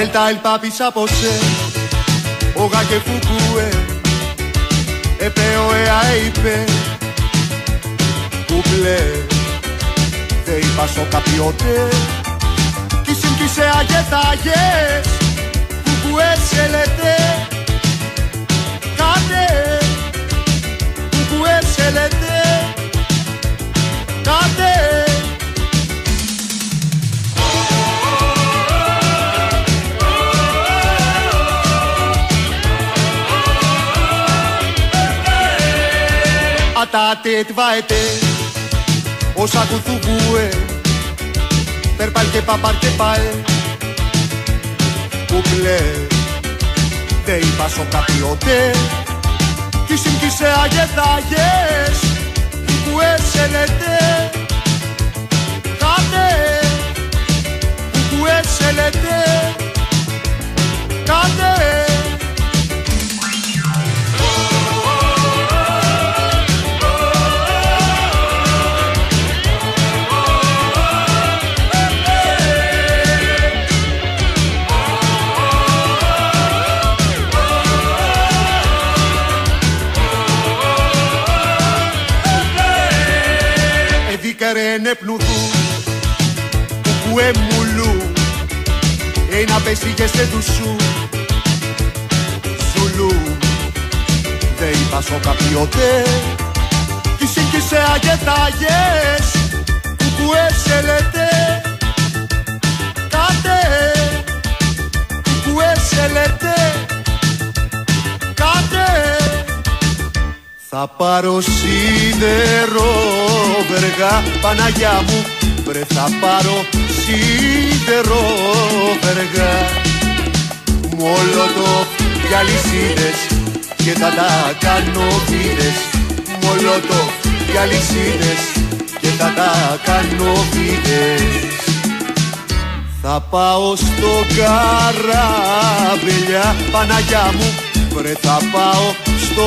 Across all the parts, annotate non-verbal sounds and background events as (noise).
Ελτα el papi sapose Όγα και φουκούε Επέω εα είπε Κουμπλέ Δε είπα σο καπιότε Κισιν κισε αγετάγες Κουκουέ σε λέτε Κάτε Κουκουέ σε λέτε Κάτε Atate tvaete Όσα κουθουβούε Περπάλ και παπάρ και πάε. Κουκλέ Δε είπα σο καπιότε. Κισιν κισε αγεθάγες Κουκουέ σε λέτε Κάτε Κουκουέ σε λέτε Κάτε Εδίκαρε πνουδού Κουκουέ μουλού Ένα πέσει και σε δουσού. Ζουλού Δε είπας σο καπιότε Κισιν κισε αγετάγες Κουκουέ σε λέτε Κάτε Κουκουέ σε λέτε Κάτε θα πάρω σίδερο βεργά Παναγιά μου. Βρε θα πάρω σίδερο βεργά. Μολότο και αλυσίδες και θα τα κάνω βίδες Μολότο και αλυσίδες και θα τα κάνω βίδες θα πάω στο καράβελια Παναγιά μου. Βρε θα πάω στο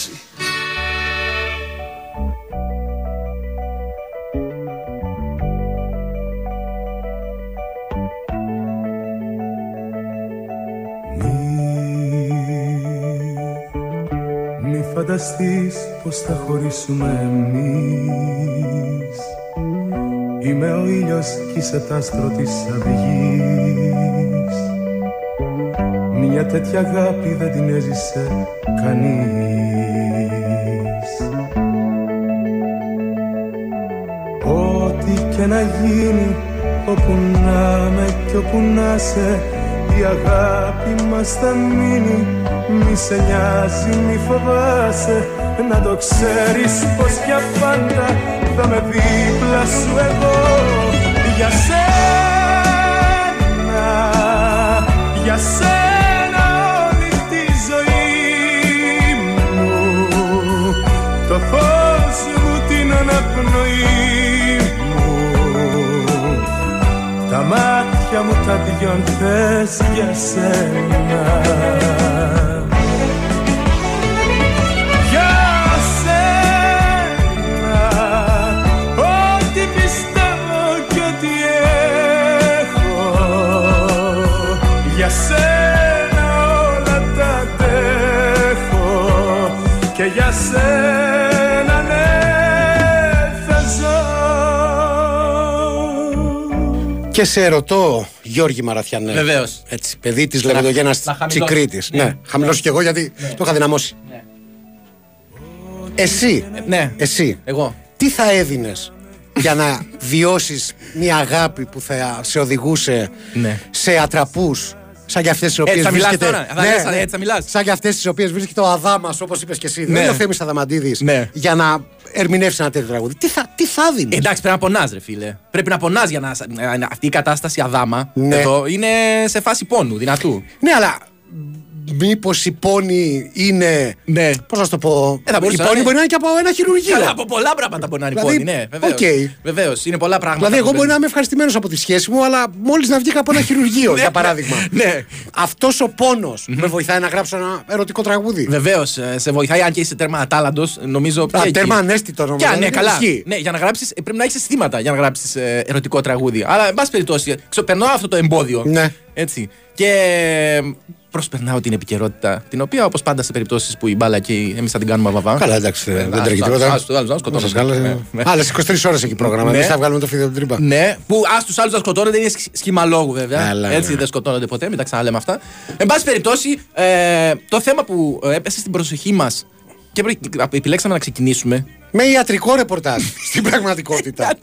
φανταστείς πως θα χωρίσουμε εμείς. Είμαι ο ήλιος κι είσαι τ' άστρο της αυγής. Μια τέτοια αγάπη δεν την έζησε κανείς. Ό,τι και να γίνει, όπου να με κι όπου να σε η αγάπη μας θα μείνει. Μη σε νοιάζει, μη φοβάσαι. Να το ξέρεις πως για πάντα Θα με δίπλα σου εγώ. Για σένα Για σένα όλη τη ζωή μου. Το φως μου την αναπνοή μου. Τα μάτια μου τα δυο θες για σένα Και σε ρωτώ, Γιώργη Μαραθιανέ. Βεβαίως. Έτσι, παιδί της Λεβεντογέννας να χαμηλώσει. Τσικρίτης. Ναι. Ναι, χαμηλώσει κι εγώ γιατί το είχα δυναμώσει. Εσύ, Ναι. εσύ, Εγώ. τι θα έδινες για να βιώσεις μια αγάπη που θα σε οδηγούσε Ναι. σε ατραπούς σαν και αυτές τις οποίες Έτσι θα μιλάς βρίσκεται. τώρα, θα λες, έτσι θα μιλάς. Σαν και αυτές τις οποίες βρίσκεται ο Αδάμας, όπως είπες και εσύ. Ναι. Δεν είναι ο Θέμης Αδαμαντίδης Ναι. για να ερμηνεύσει ένα τέτοιο τραγούδι. Τι θα, τι θα δίνεις; Εντάξει, πρέπει να πονάς, ρε φίλε. Πρέπει να πονάς για να. να- Αυτή η κατάσταση Αδάμα Ναι. εδώ είναι σε φάση πόνου, δυνατού. Ναι, αλλά μήπως οι πόνοι είναι. Ναι. Πώς να σου το πω. Ε, θα οι μπορούσε να πόνοι είναι. μπορεί να είναι και από ένα χειρουργείο. Καλά, από πολλά πράγματα μπορεί να είναι Δηλαδή, πόνοι, ναι, βεβαίως. οκ. Βεβαίως, είναι πολλά πράγματα. Δηλαδή, εγώ που μπορεί να δεν- είμαι ευχαριστημένος από τη σχέση μου, αλλά μόλις να βγήκα από ένα χειρουργείο, (laughs) Ναι, για παράδειγμα. ναι. Αυτός ο πόνος με βοηθάει να γράψω ένα ερωτικό τραγούδι; Βεβαίως, σε βοηθάει, αν και είσαι τέρμα ατάλλαντος, νομίζω. και Α, εκεί. τέρμα ανέστητο νομίζω. Και, ναι, δεν καλά. ισχύει. Ναι, για να γράψεις, πρέπει να έχεις αισθήματα για να γράψεις ερωτικό τραγούδι. Αλλά, εν πάση περιπτώσει, ξεπερνάω αυτό το εμπόδιο. Ναι. Έτσι. Και ε, προσπερνάω την επικαιρότητα, την οποία όπως πάντα σε περιπτώσεις που η μπάλα και εμείς θα την κάνουμε βαβά. Καλά, εντάξει, δεν άστο, τρέχει άστο, τίποτα. άστο, άλλους να σκοτώνονται. Ναι, ναι. Άλλες 23 ώρες έχει πρόγραμμα. Ναι. Εμεί θα βγάλουμε το φίδι από την τρύπα. Ναι, που ας τους άλλους να σκοτώνονται είναι σχ- σχήμα λόγου βέβαια. Καλά, Έτσι ναι. δεν σκοτώνονται ποτέ, μην τα ξαναλέμε αυτά. Εν πάση περιπτώσει, ε, το θέμα που ε, έπεσε στην προσοχή μας και πρι- επιλέξαμε να ξεκινήσουμε. Με ιατρικό ρεπορτάζ (laughs) στην πραγματικότητα.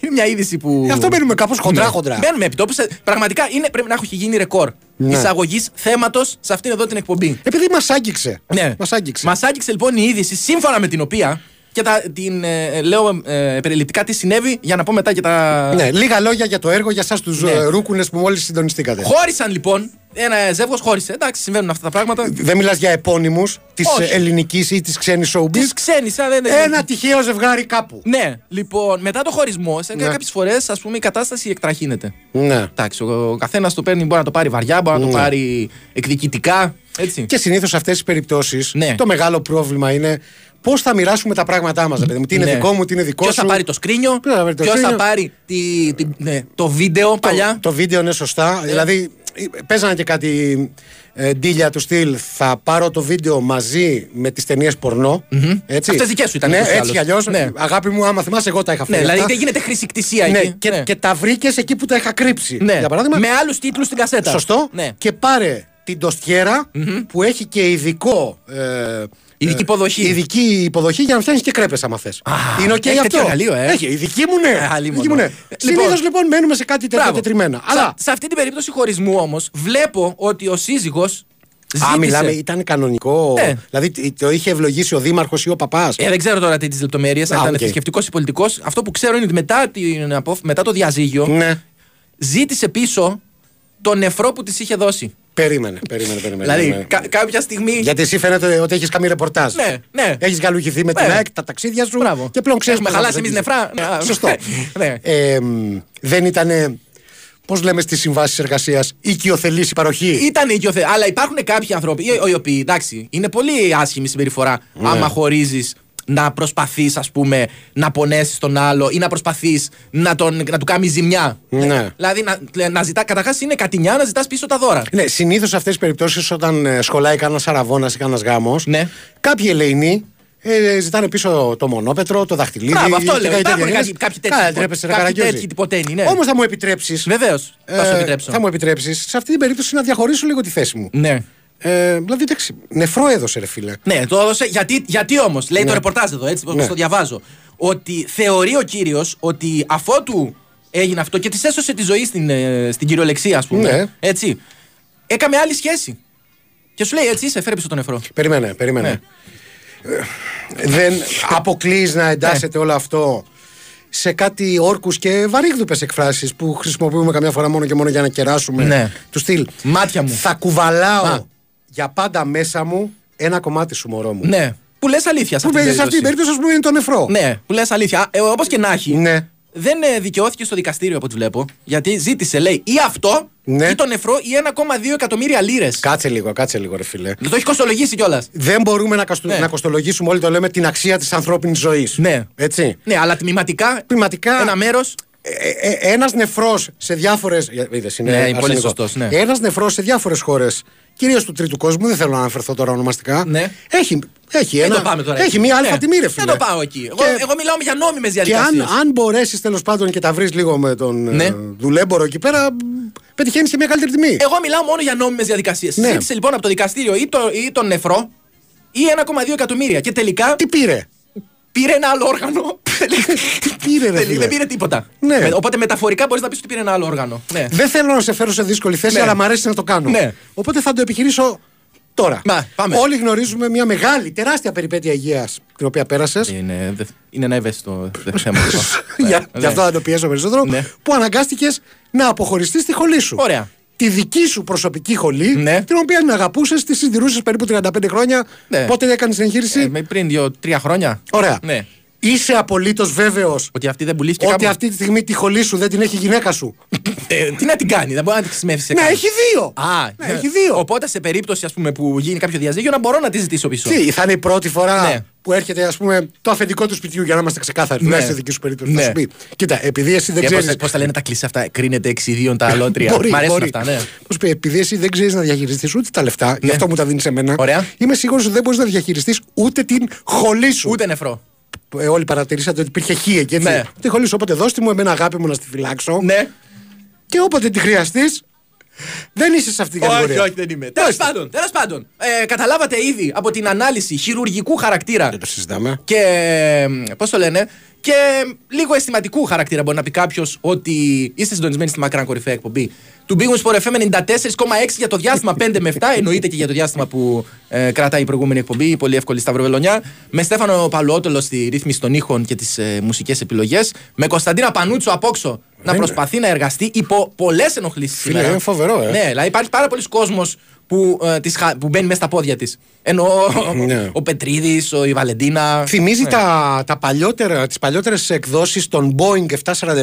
είναι μια είδηση που. Γι' αυτό μπαίνουμε κάπως χοντρά, Ναι. χοντρά. Μπαίνουμε επί τόπου. σε- Πραγματικά είναι, πρέπει να έχει γίνει ρεκόρ Ναι. εισαγωγής θέματος σε αυτήν εδώ την εκπομπή. Επειδή μας άγγιξε. Ναι. Μας άγγιξε. Μας άγγιξε λοιπόν η είδηση σύμφωνα με την οποία. Και τα, την ε, λέω ε, περιληπτικά τι συνέβη για να πω μετά και τα. Ναι, λίγα λόγια για το έργο για εσάς τους Ναι. ρούκουνες που μόλις συντονιστήκατε. Χώρισαν λοιπόν. Ένα ζεύγος χώρισε. Εντάξει, συμβαίνουν αυτά τα πράγματα. Δεν μιλάς για επώνυμους της Όχι. ελληνικής ή της ξένης showbiz; Της ξένης, δεν Ένα τυχαίο ζευγάρι κάπου. Ναι, λοιπόν, μετά το χωρισμό, σε Ναι. κάποιες φορές, ας πούμε, η κατάσταση εκτραχύνεται. Ναι. Εντάξει, ο, ο καθένας το παίρνει, μπορεί να το πάρει βαριά, μπορεί να το Ναι. πάρει εκδικητικά. Έτσι. Και συνήθως σε αυτές τις περιπτώσεις Ναι. το μεγάλο πρόβλημα είναι πώς θα μοιράσουμε τα πράγματά μας. Τι είναι Ναι. δικό μου, τι είναι δικό Ποιος σου; θα πάρει το σκρίνιο, Ποιος θα πάρει το ποιος θα σκρίνιο; πάρει τη, τη- ναι, το βίντεο Το, παλιά; το βίντεο είναι σωστά. Δηλαδή, ε, παίζανε και κάτι ε, ντύλια του στυλ. Θα πάρω το βίντεο μαζί με τις ταινίες πορνό. Έτσι; Αυτές δικές σου ήταν, Ναι, ούτως ή έτσι κι άλλως. αλλιώς. Ναι. Αγάπη μου, άμα θυμάσαι, εγώ τα είχα Ναι, φέρει. δηλαδή αυτά. δεν γίνεται χρησικτησία Ναι, εκεί. και, ναι. και τα βρήκες εκεί που τα είχα κρύψει. Ναι. Για παράδειγμα, Με άλλους τίτλους στην κασέτα. Σωστό. Ναι. Και πάρε την τοστιερα που έχει και ειδικό. Ε, Ειδική ε, υποδοχή. Ειδική υποδοχή για να φτιάχνεις και κρέπες, άμα θες. Είναι οκ έχει αυτό. τέτοιο εργαλείο, ε. Έχει. Ειδική μου ναι. Ε, αλίμονο. Ειδική μου ναι. Ε, λοιπόν. Συνήθως λοιπόν μένουμε σε κάτι τέτοιο Μπράβο. τετριμμένα. Σε- Αλλά. σε αυτή την περίπτωση χωρισμού όμως, βλέπω ότι ο σύζυγος. Α, μιλάμε, ήταν κανονικό. Ναι. Δηλαδή τ- το είχε ευλογήσει ο Δήμαρχος ή ο παπάς. Ε, δεν ξέρω τώρα τι λεπτομέρειες, αν Α, ήταν οκ. θρησκευτικός ή πολιτικός. Αυτό που ξέρω είναι ότι μετά, την, απο- μετά το διαζύγιο Ναι. ζήτησε πίσω το νεφρό που της είχε δώσει. Περίμενε, περίμενε, περίμενε. Δηλαδή, περίμενε. κα- κάποια στιγμή. Γιατί εσύ φαίνεται ότι έχεις κάνει ρεπορτάζ. Ναι, ναι. Έχεις γαλουχηθεί με την Ναι. ΑΕΚ, τα ταξίδια σου. Μπράβο. Και πλέον ξέρεις. Έχουμε χαλάσει εμείς νεφρά. Ναι, α, Σωστό. ναι. Ε, μ, δεν ήταν. Πώς λέμε στις συμβάσεις εργασίας, οικειοθελής η παροχή; Ήταν οικειοθε... Αλλά υπάρχουν κάποιοι άνθρωποι οι, οι οποίοι εντάξει, είναι πολύ άσχημη συμπεριφορά. Ναι. Άμα χωρίζεις να προσπαθείς, ας πούμε, να πονέσεις τον άλλο ή να προσπαθείς να, τον, να του κάνεις ζημιά. Ναι. Δηλαδή να, να ζητά, καταρχάς είναι κατηνιά να ζητάς πίσω τα δώρα. Ναι, συνήθως σε αυτές τις περιπτώσεις, όταν ε, σχολάει κανένας αραβόνα ή κανένας γάμος, Ναι. κάποιοι ελεηνοί ε, ζητάνε πίσω το μονόπετρο, το δαχτυλίδι. Μπράβο, αυτό και λέω. κάτι Υπάρχουν τέτοια. κάποιοι, κάποιοι τέτοιοι, Καλά, τυπο- τρέπεσαι, ρε κάποιοι Καραγκιόζη. τέτοιοι τυποτένοι, ναι. Όμως θα μου επιτρέψεις. Βεβαίως. Θα σου επιτρέψω. θα μου επιτρέψεις σε αυτή την περίπτωση να διαχωρίσω λίγο τη θέση μου. Ναι. Ε, δηλαδή, εντάξει, νεφρό έδωσε, ρε φίλε. Ναι, το έδωσε. Γιατί, γιατί όμως, λέει Ναι. το ρεπορτάζ εδώ, έτσι, όπω Ναι. το διαβάζω. Ότι θεωρεί ο κύριος ότι αφότου έγινε αυτό και της έσωσε τη ζωή στην, ε, στην κυριολεξία, ας πούμε. Ναι. Έτσι. Έκαμε άλλη σχέση. Και σου λέει έτσι, είσαι, φέρε πίσω τον νεφρό. Περίμενε, περίμενε. Ναι. Ε, δεν αποκλείς να εντάσσεται όλο αυτό σε κάτι όρκους και βαρύγδουπες εκφράσεις που χρησιμοποιούμε καμιά φορά μόνο και μόνο για να κεράσουμε Ναι. του στυλ. Μάτια μου. Θα κουβαλάω Α. για πάντα μέσα μου ένα κομμάτι σου, μωρό μου. Ναι. Που λες αλήθεια σε Που αυτή την παίζει σε αυτή την περίπτωση, ας πούμε, είναι το νεφρό. Ναι, που λες αλήθεια. Ε, Όπως και να έχει. Ναι. Δεν ε, δικαιώθηκε στο δικαστήριο από ό,τι βλέπω. Γιατί ζήτησε, λέει, ή αυτό, Ναι. ή το νεφρό, ή 1,2 εκατομμύρια λίρες. Κάτσε λίγο, κάτσε λίγο, ρε φίλε. Δεν το έχεις κοστολογήσει κιόλας. Δεν μπορούμε να, καστο... Ναι. να κοστολογήσουμε, όλοι το λέμε, την αξία της ανθρώπινης ζωής. Ναι. Έτσι. Ναι, αλλά τμηματικά. Τμηματικά- Ένα μέρος. Ε, ε, ένας νεφρός σε διάφορε. Είδες, είναι Ναι, είναι πολύ αρσενικό. σωστός, ναι. Ένας νεφρός σε διάφορες χώρες, κυρίως του τρίτου κόσμου, δεν θέλω να αναφερθώ τώρα ονομαστικά. Ναι. Έχει, έχει, Δεν ένα, το πάμε τώρα. έχει εκεί. μία Ναι. αλφα τιμή, ρε φίλε. Δεν το πάω εκεί. Εγώ, Και- εγώ μιλάω για νόμιμες Και διαδικασίες. αν, αν μπορέσεις τέλος πάντων και τα βρεις λίγο με τον Ναι. ε, δουλέμπορο εκεί πέρα, πετυχαίνεις και μια καλύτερη τιμή. Εγώ μιλάω μόνο για νόμιμες διαδικασίες. Ναι. Ζήτησε λοιπόν από το δικαστήριο ή, το, ή τον νεφρό ή 1,2 εκατομμύρια. Και τελικά Τι πήρε; Πήρε ένα άλλο όργανο. Τι πήρε, ρε δεν, φίλε; δεν πήρε τίποτα. Ναι. Με- οπότε μεταφορικά μπορείς να πεις ότι πήρε ένα άλλο όργανο. Ναι. Δεν θέλω να σε φέρω σε δύσκολη θέση, Ναι. αλλά μου αρέσει να το κάνω. Ναι. Οπότε θα το επιχειρήσω τώρα. Μα, πάμε. Όλοι γνωρίζουμε μια μεγάλη, τεράστια περιπέτεια υγείας την οποία πέρασες. Είναι, δε- είναι ένα ευαίσθητο δε- θέμα. αυτό. (laughs) Για, Ναι, γι' αυτό θα το πιέσω περισσότερο. Ναι. Που αναγκάστηκες να αποχωριστείς στη χολή σου. Ωραία. Τη δική σου προσωπική χολή, Ναι. την οποία την αγαπούσες, τη συντηρούσες περίπου 35 χρόνια. Ναι. Πότε έκανες την εγχείρηση; Ε, με πριν δύο-τρία χρόνια. Ωραία. Ναι. Είσαι απολύτως βέβαιος Ότι αυτή δεν πουλήθηκε ότι κάπου. αυτή τη στιγμή τη χολή σου δεν την έχει η γυναίκα σου; (laughs) Ε, τι να την κάνει, δεν μπορεί να τη χρησιμεύσει σε ναι, κάτι. έχει δύο. Α, ναι, έχει δύο. Οπότε σε περίπτωση ας πούμε, που γίνει κάποιο διαζύγιο να μπορώ να τη ζητήσω πίσω. Τι, θα είναι η πρώτη φορά Ναι. που έρχεται ας πούμε, το αφεντικό του σπιτιού για να είμαστε ξεκάθαροι. Ναι. Τουλάχιστον στη δική σου περίπτωση. Θα Ναι. σου πει. Κοίτα, επειδή εσύ δεν Και ξέρει. πώς, πώς τα λένε τα κλεισέ αυτά, κρίνεται εξιδίων τα αλότρια. Μπορεί, Μ' αρέσουν μπορεί. αυτά, ναι. Πώς πει, επειδή εσύ δεν ξέρεις να διαχειριστείς ούτε τα λεφτά, γι' αυτό μου τα δίνεις σε μένα. Ωραία. Είμαι σίγουρος ότι δεν μπορείς να διαχειριστείς ούτε την χολή σου. Ούτε νεφρό. Ε, όλοι παρατηρήσατε ότι υπήρχε χ εκεί. Έτσι. Ναι. Τη χολή σου, οπότε δώστε μου εμένα αγάπη μου να στη φυλάξω. Ναι. Και όποτε τη χρειαστείς, δεν είσαι σε αυτή την Όχι, κατηγορία. όχι, δεν είμαι. Τέλος πάντων, τέλος πάντων ε, καταλάβατε ήδη από την ανάλυση χειρουργικού χαρακτήρα Δεν το συζητάμε. και. Πώς το λένε. Και λίγο αισθηματικού χαρακτήρα μπορεί να πει κάποιος ότι είστε συντονισμένοι στη μακράν κορυφαία εκπομπή του Big Wings for FM 94,6 για το διάστημα 5 με 7. Εννοείται και για το διάστημα που ε, κρατάει η προηγούμενη εκπομπή, η πολύ εύκολη Σταυροβελονιά. Με Στέφανο Παλουότολο στη ρύθμιση των ήχων και τις ε, μουσικές επιλογές. Με Κωνσταντίνα Πανούτσο απόξω να είναι. προσπαθεί να εργαστεί υπό πολλές ενοχλήσεις Φίλε, σήμερα. είναι φοβερό, ε. Ναι, δηλαδή υπάρχει πάρα πολλοί κόσμος που, ε, της χα- που μπαίνει μέσα στα πόδια της. Ενώ (laughs) Ναι. ο Πετρίδης, ο, η Βαλεντίνα. Θυμίζει Ναι. τα, τα παλιότερα, τις παλιότερες εκδόσεις των Boeing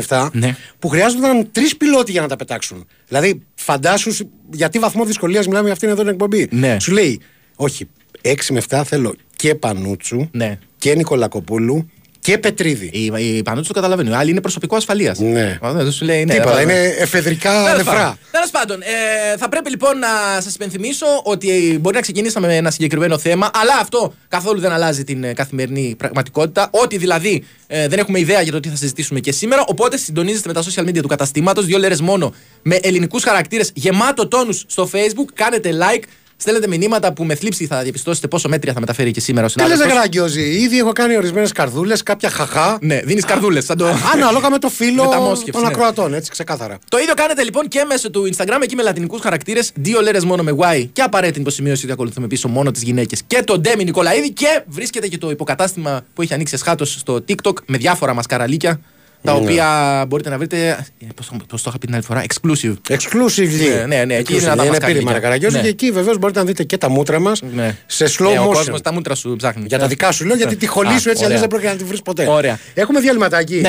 747 Ναι. που χρειάζονταν τρεις πιλότοι για να τα πετάξουν. Δηλαδή, φαντάσου για τι βαθμό δυσκολίας μιλάμε για αυτήν εδώ την εκπομπή. Ναι. Σου λέει, όχι, 6 με 7 θέλω και Πανούτσου Ναι. και Νικολακοπούλου και Πετρίδη. Η, η Πανούτσο το καταλαβαίνει. Ο άλλοι είναι προσωπικό ασφαλείας. Ναι. Δεν σου λέει ναι. Τίποτα, δεν- είναι εφεδρικά Τέλος νεφρά. πάντων. Τέλος πάντων, ε, θα πρέπει λοιπόν να σας υπενθυμίσω ότι μπορεί να ξεκινήσαμε με ένα συγκεκριμένο θέμα, αλλά αυτό καθόλου δεν αλλάζει την ε, καθημερινή πραγματικότητα. Ότι δηλαδή ε, δεν έχουμε ιδέα για το τι θα συζητήσουμε και σήμερα. Οπότε συντονίζεστε με τα social media του καταστήματος, δύο λέρες μόνο με ελληνικούς χαρακτήρες, γεμάτο τόνους στο Facebook. Κάνετε like, στέλνετε μηνύματα που με θλίψη θα διαπιστώσετε πόσο μέτρια θα μεταφέρει και σήμερα ο Τι λες συνάδελφος. Αγγιόζη, ήδη έχω κάνει ορισμένες καρδούλες, κάποια χαχά. Ναι, δίνεις καρδούλες. Σαν το... (laughs) Ανάλογα με το φύλλο Με τα μόσχευση, των ναι. ακροατών, έτσι ξεκάθαρα. Το ίδιο κάνετε λοιπόν και μέσω του Instagram, εκεί με λατινικούς χαρακτήρες, δύο λέρες μόνο με Y και απαραίτητη υποσημείωση ότι ακολουθούμε πίσω μόνο τις γυναίκες και τον Ντέμι Νικολαίδη. Και βρίσκεται και το υποκατάστημα που έχει ανοίξει εσχάτως στο TikTok με διάφορα μασκαραλίκια. Τα Ναι. οποία μπορείτε να βρείτε. Πώς το, πώς το είχα πει την άλλη φορά, exclusive. Exclusively. Ναι, ναι, ναι, εκεί είναι Exclusively. να τα είναι μασκαρίκια. πύρημα Καραγκιόζη Ναι. και εκεί βεβαίως μπορείτε να δείτε και τα μούτρα μας Ναι. σε slow Ναι, ο motion. κόσμος τα μούτρα σου ψάχνει. Για τα δικά σου λέω, γιατί τη χολή Α, σου έτσι ωραία. αλλιώς δεν πρόκειται να τη βρεις ποτέ. Ωραία. Έχουμε διαλυματάκι.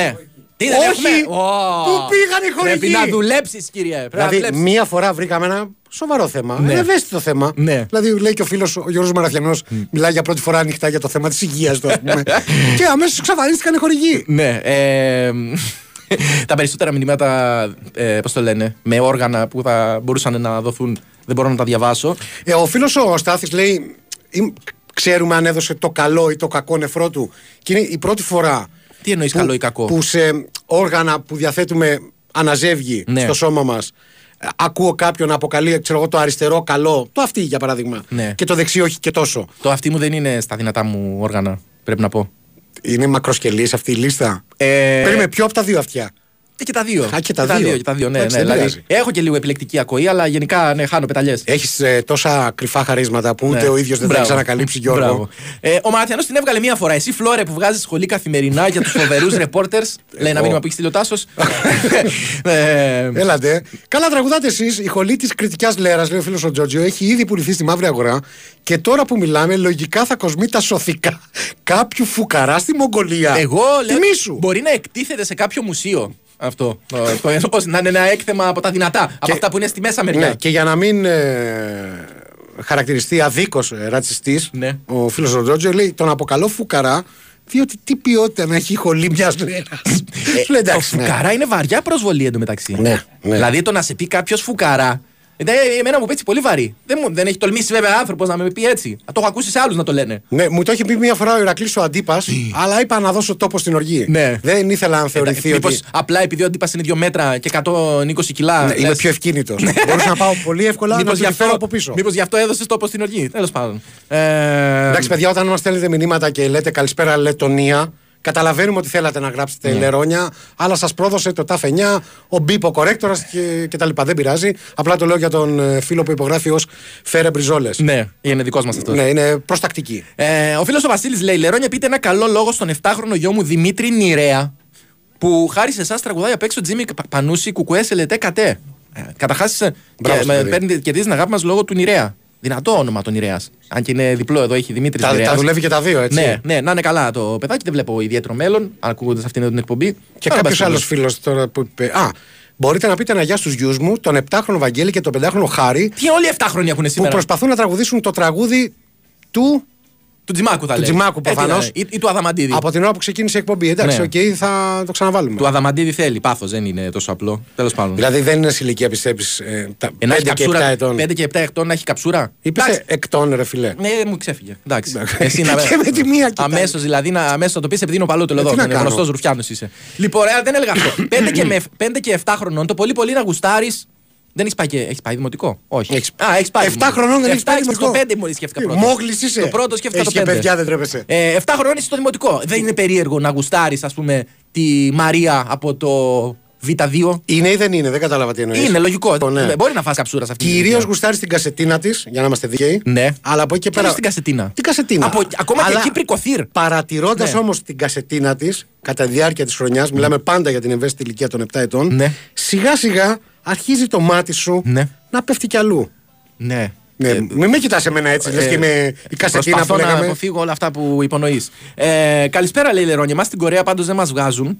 Ναι. Τι δεν Όχι! έχουμε; Ω. Πού πήγαν οι χορηγοί; Πρέπει να δουλέψεις, κύριε. Πρέπει να Δηλαδή, δουλέψεις. μία φορά βρήκαμε ένα σοβαρό θέμα. Ναι. Ένα ευαίσθητο θέμα. Ναι. Δηλαδή, λέει και ο φίλος ο Γιώργος Μαραθιανός, μιλάει για πρώτη φορά ανοιχτά για το θέμα της υγείας του, ας πούμε. (laughs) και αμέσως εξαφανίστηκαν οι χορηγοί. Ναι. Ε, (laughs) τα περισσότερα μηνύματα, ε, πώς το λένε, με όργανα που θα μπορούσαν να δοθούν, δεν μπορώ να τα διαβάσω. Ε, ο φίλος ο Στάθης λέει, «Εμ, ξέρουμε αν έδωσε το καλό ή το κακό νεφρό του. Και είναι η πρώτη φορά. Τι εννοείς που- καλό ή κακό; Που σε όργανα που διαθέτουμε αναζεύγει Ναι. στο σώμα μας. Ακούω κάποιον να αποκαλεί ξέρω εγώ, το αριστερό καλό, το αυτή για παράδειγμα. Ναι. Και το δεξί όχι και τόσο. Το αυτή μου δεν είναι στα δυνατά μου όργανα, πρέπει να πω. Είναι μακροσκελής αυτή η λίστα; Ε, Περίμενε πιο από τα δύο αυτιά; Ε, και τα δύο. Α, και τα δύο. Και τα δύο, ναι, Εντάξει, ναι, δεν δηλαδή, πειράζει. έχω και λίγο επιλεκτική ακοή, αλλά γενικά ναι, χάνω πεταλιές. Έχεις τόσα κρυφά χαρίσματα που ούτε Ναι. ο ίδιος δεν θα Μπράβο. έχει ανακαλύψει, Γιώργο. Μπράβο. Ε, ο Μαραθιανός την έβγαλε μία φορά. Εσύ, Φλόρε, που βγάζεις σχολή καθημερινά για τους φοβερούς (laughs) ρεπόρτερς. Λέει ένα μήνυμα που έχεις στείλει ο Τάσος. (laughs) ε, Έλατε. Καλά, τραγουδάτε εσείς. Η χολή της κριτικά λέρας, λέει ο φίλος ο Τζότζιο, έχει ήδη πουληθεί στη μαύρη αγορά και τώρα που μιλάμε, λογικά θα κοσμεί τα σωθικά κάποιου φουκαρά στη Μογγολία. Εγώ λέω. Τιμή σου. Μπορεί να εκτίθεται σε κάποιο μουσείο αυτό. Το- το- ως να είναι ένα έκθεμα από τα δυνατά. Από αυτά που είναι στη μέσα μεριά. Ναι, και για να μην ε, χαρακτηριστεί αδίκως ε, ρατσιστής, Ναι. ο φίλος ο Τζότζιο λέει τον αποκαλώ φουκαρά, διότι τι ποιότητα να έχει η χολή μια λέρα. Ε, το φουκαρά είναι βαριά προσβολή εντωμεταξύ. Ναι, ναι. Δηλαδή το να σε πει κάποιος φουκαρά. Ε, εμένα μου πει έτσι πολύ βαρύ. Δεν, μου, δεν έχει τολμήσει βέβαια άνθρωπος να με πει έτσι. Το έχω ακούσει σε άλλους να το λένε. Ναι, μου το έχει πει μία φορά ο Ηρακλής ο αντίπας, αλλά είπα να δώσω τόπο στην οργή. Ναι. Δεν ήθελα να θεωρηθεί Μήπω ότι. απλά επειδή ο αντίπας είναι 2 μέτρα και 120 κιλά. Ναι, είμαι πιο ευκίνητος. Μπορούσα να πάω πολύ εύκολα να Μήπω το γι' φέρω αυτό, από πίσω. μήπως γι' αυτό έδωσες τόπο στην οργή. Τέλος πάντων. Ε, Εντάξει, παιδιά, όταν μας στέλνετε μηνύματα και λέτε καλησπέρα Λετωνία, καταλαβαίνουμε ότι θέλατε να γράψετε Ναι. Λερόνια, αλλά σας πρόδωσε το ΤΑΦ 9, ο Μπίπο κορέκτορα και, και τα λοιπά. Δεν πειράζει. Απλά το λέω για τον ε, φίλο που υπογράφει ως Φέρε Μπριζόλες. ναι, είναι δικός μας αυτός. Ναι, είναι προστακτική. Ε, ο φίλος ο Βασίλης λέει: Λερόνια, πείτε ένα καλό λόγο στον 7χρονο γιο μου Δημήτρη Νηρέα που χάρη σε εσάς τραγουδάει απ' έξω Τζίμι Πανούση, Κουκουέ, Σελετέ, Κατέ. Καταρχάς, Μπράβο στο παιδί. κερδίζει την αγάπη μας λόγω του Νηρέα. Δυνατό όνομα τον Νηρέα. Αν και είναι διπλό εδώ, έχει Δημήτρης Τα, τα δουλεύει και τα δύο, έτσι. Ναι, ναι, να είναι καλά το παιδάκι, δεν βλέπω ιδιαίτερο μέλλον, ακούγοντας αυτήν την εκπομπή. Και Αλλά, κάποιος εν άλλος πάση φίλος τώρα που είπε. Α, μπορείτε να πείτε ένα γεια στους γιους μου, τον 7χρονο Βαγγέλη και τον 5χρονο Χάρη, περιπτώσει. Τι όλοι 7 χρόνια έχουν που σήμερα; προσπαθούν να τραγουδήσουν το τραγούδι του Του Τζιμάκου θα Του λέει. Τζιμάκου, Ε, τι προφανώς. να- Ή, ή του Αδαμαντίδη. από την ώρα που ξεκίνησε η εκπομπή. Εντάξει, Ναι. οκ, θα το ξαναβάλουμε. Του Αδαμαντίδη θέλει. Πάθος δεν είναι τόσο απλό. Τέλος πάντων. Δηλαδή δεν είναι σε ηλικία, πιστεύεις. Ε, τα Ε, να έχει 5 και 7 καψούρα, ετών; 5 και 7 ετών να έχει καψούρα; Είπες εκτών, ρε φιλέ. Ναι, μου ξέφυγε. Εντάξει. Εντάξει. (laughs) (laughs) Και με τη μία κοιτάει. Αμέσως δηλαδή να, αμέσως να το πεις επειδή είναι ο παλού του Ε, τι εδώ. να Είναι κάνω; γνωστός Ρουφιάνος είσαι. Λοιπόν, ρε, δεν έλεγα αυτό. (coughs) 5 και, με, 5 και 7 χρονών το πολύ πολύ να γουστάρεις. Δεν έχεις πάει, και- έχεις πάει δημοτικό; Όχι. Έχεις- Α, έχεις πάει. 7 χρονών δεν έχεις πάει έχεις δημοτικό. Το 5 μου σκέφτηκα πρώτο. Μόγλης είσαι. Το πρώτο σκέφτηκα Έχεις το και 5. παιδιά, δεν τρέπεσαι. Ε, 7 χρονών είσαι στο δημοτικό. Δεν είναι περίεργο να γουστάρεις, ας πούμε, τη Μαρία από το Β2. Είναι ή δεν είναι, δεν κατάλαβα τι εννοείς. Είναι λογικό. Ναι. Ε, Μπορεί να φας καψούρα σε αυτή την Κυρίως ηλικία. γουστάρεις την κασετίνα της, για να είμαστε δίκαιοι. Ναι. Αλλά από εκεί και Τι πέρα. λες την κασετίνα; Την κασετίνα. Από- ακόμα και Αλλά Κύπρη Κοθήρ. Παρατηρώντας Ναι. όμως την κασετίνα της κατά τη διάρκεια της χρονιάς, μιλάμε πάντα για την ευαίσθητη ηλικία των 7 ετών. Ναι. Σιγά σιγά αρχίζει το μάτι σου Ναι. να πέφτει κι αλλού. Ναι. Ναι, Ε, μην με κοιτάς εμένα έτσι, λες και είμαι η κασετίνα που Προσπαθώ να λέγαμε. αποφύγω όλα αυτά που υπονοείς. Ε, καλησπέρα, λέει η Λερόνια. Εμά στην Κορέα πάντως δεν μας βγάζουν.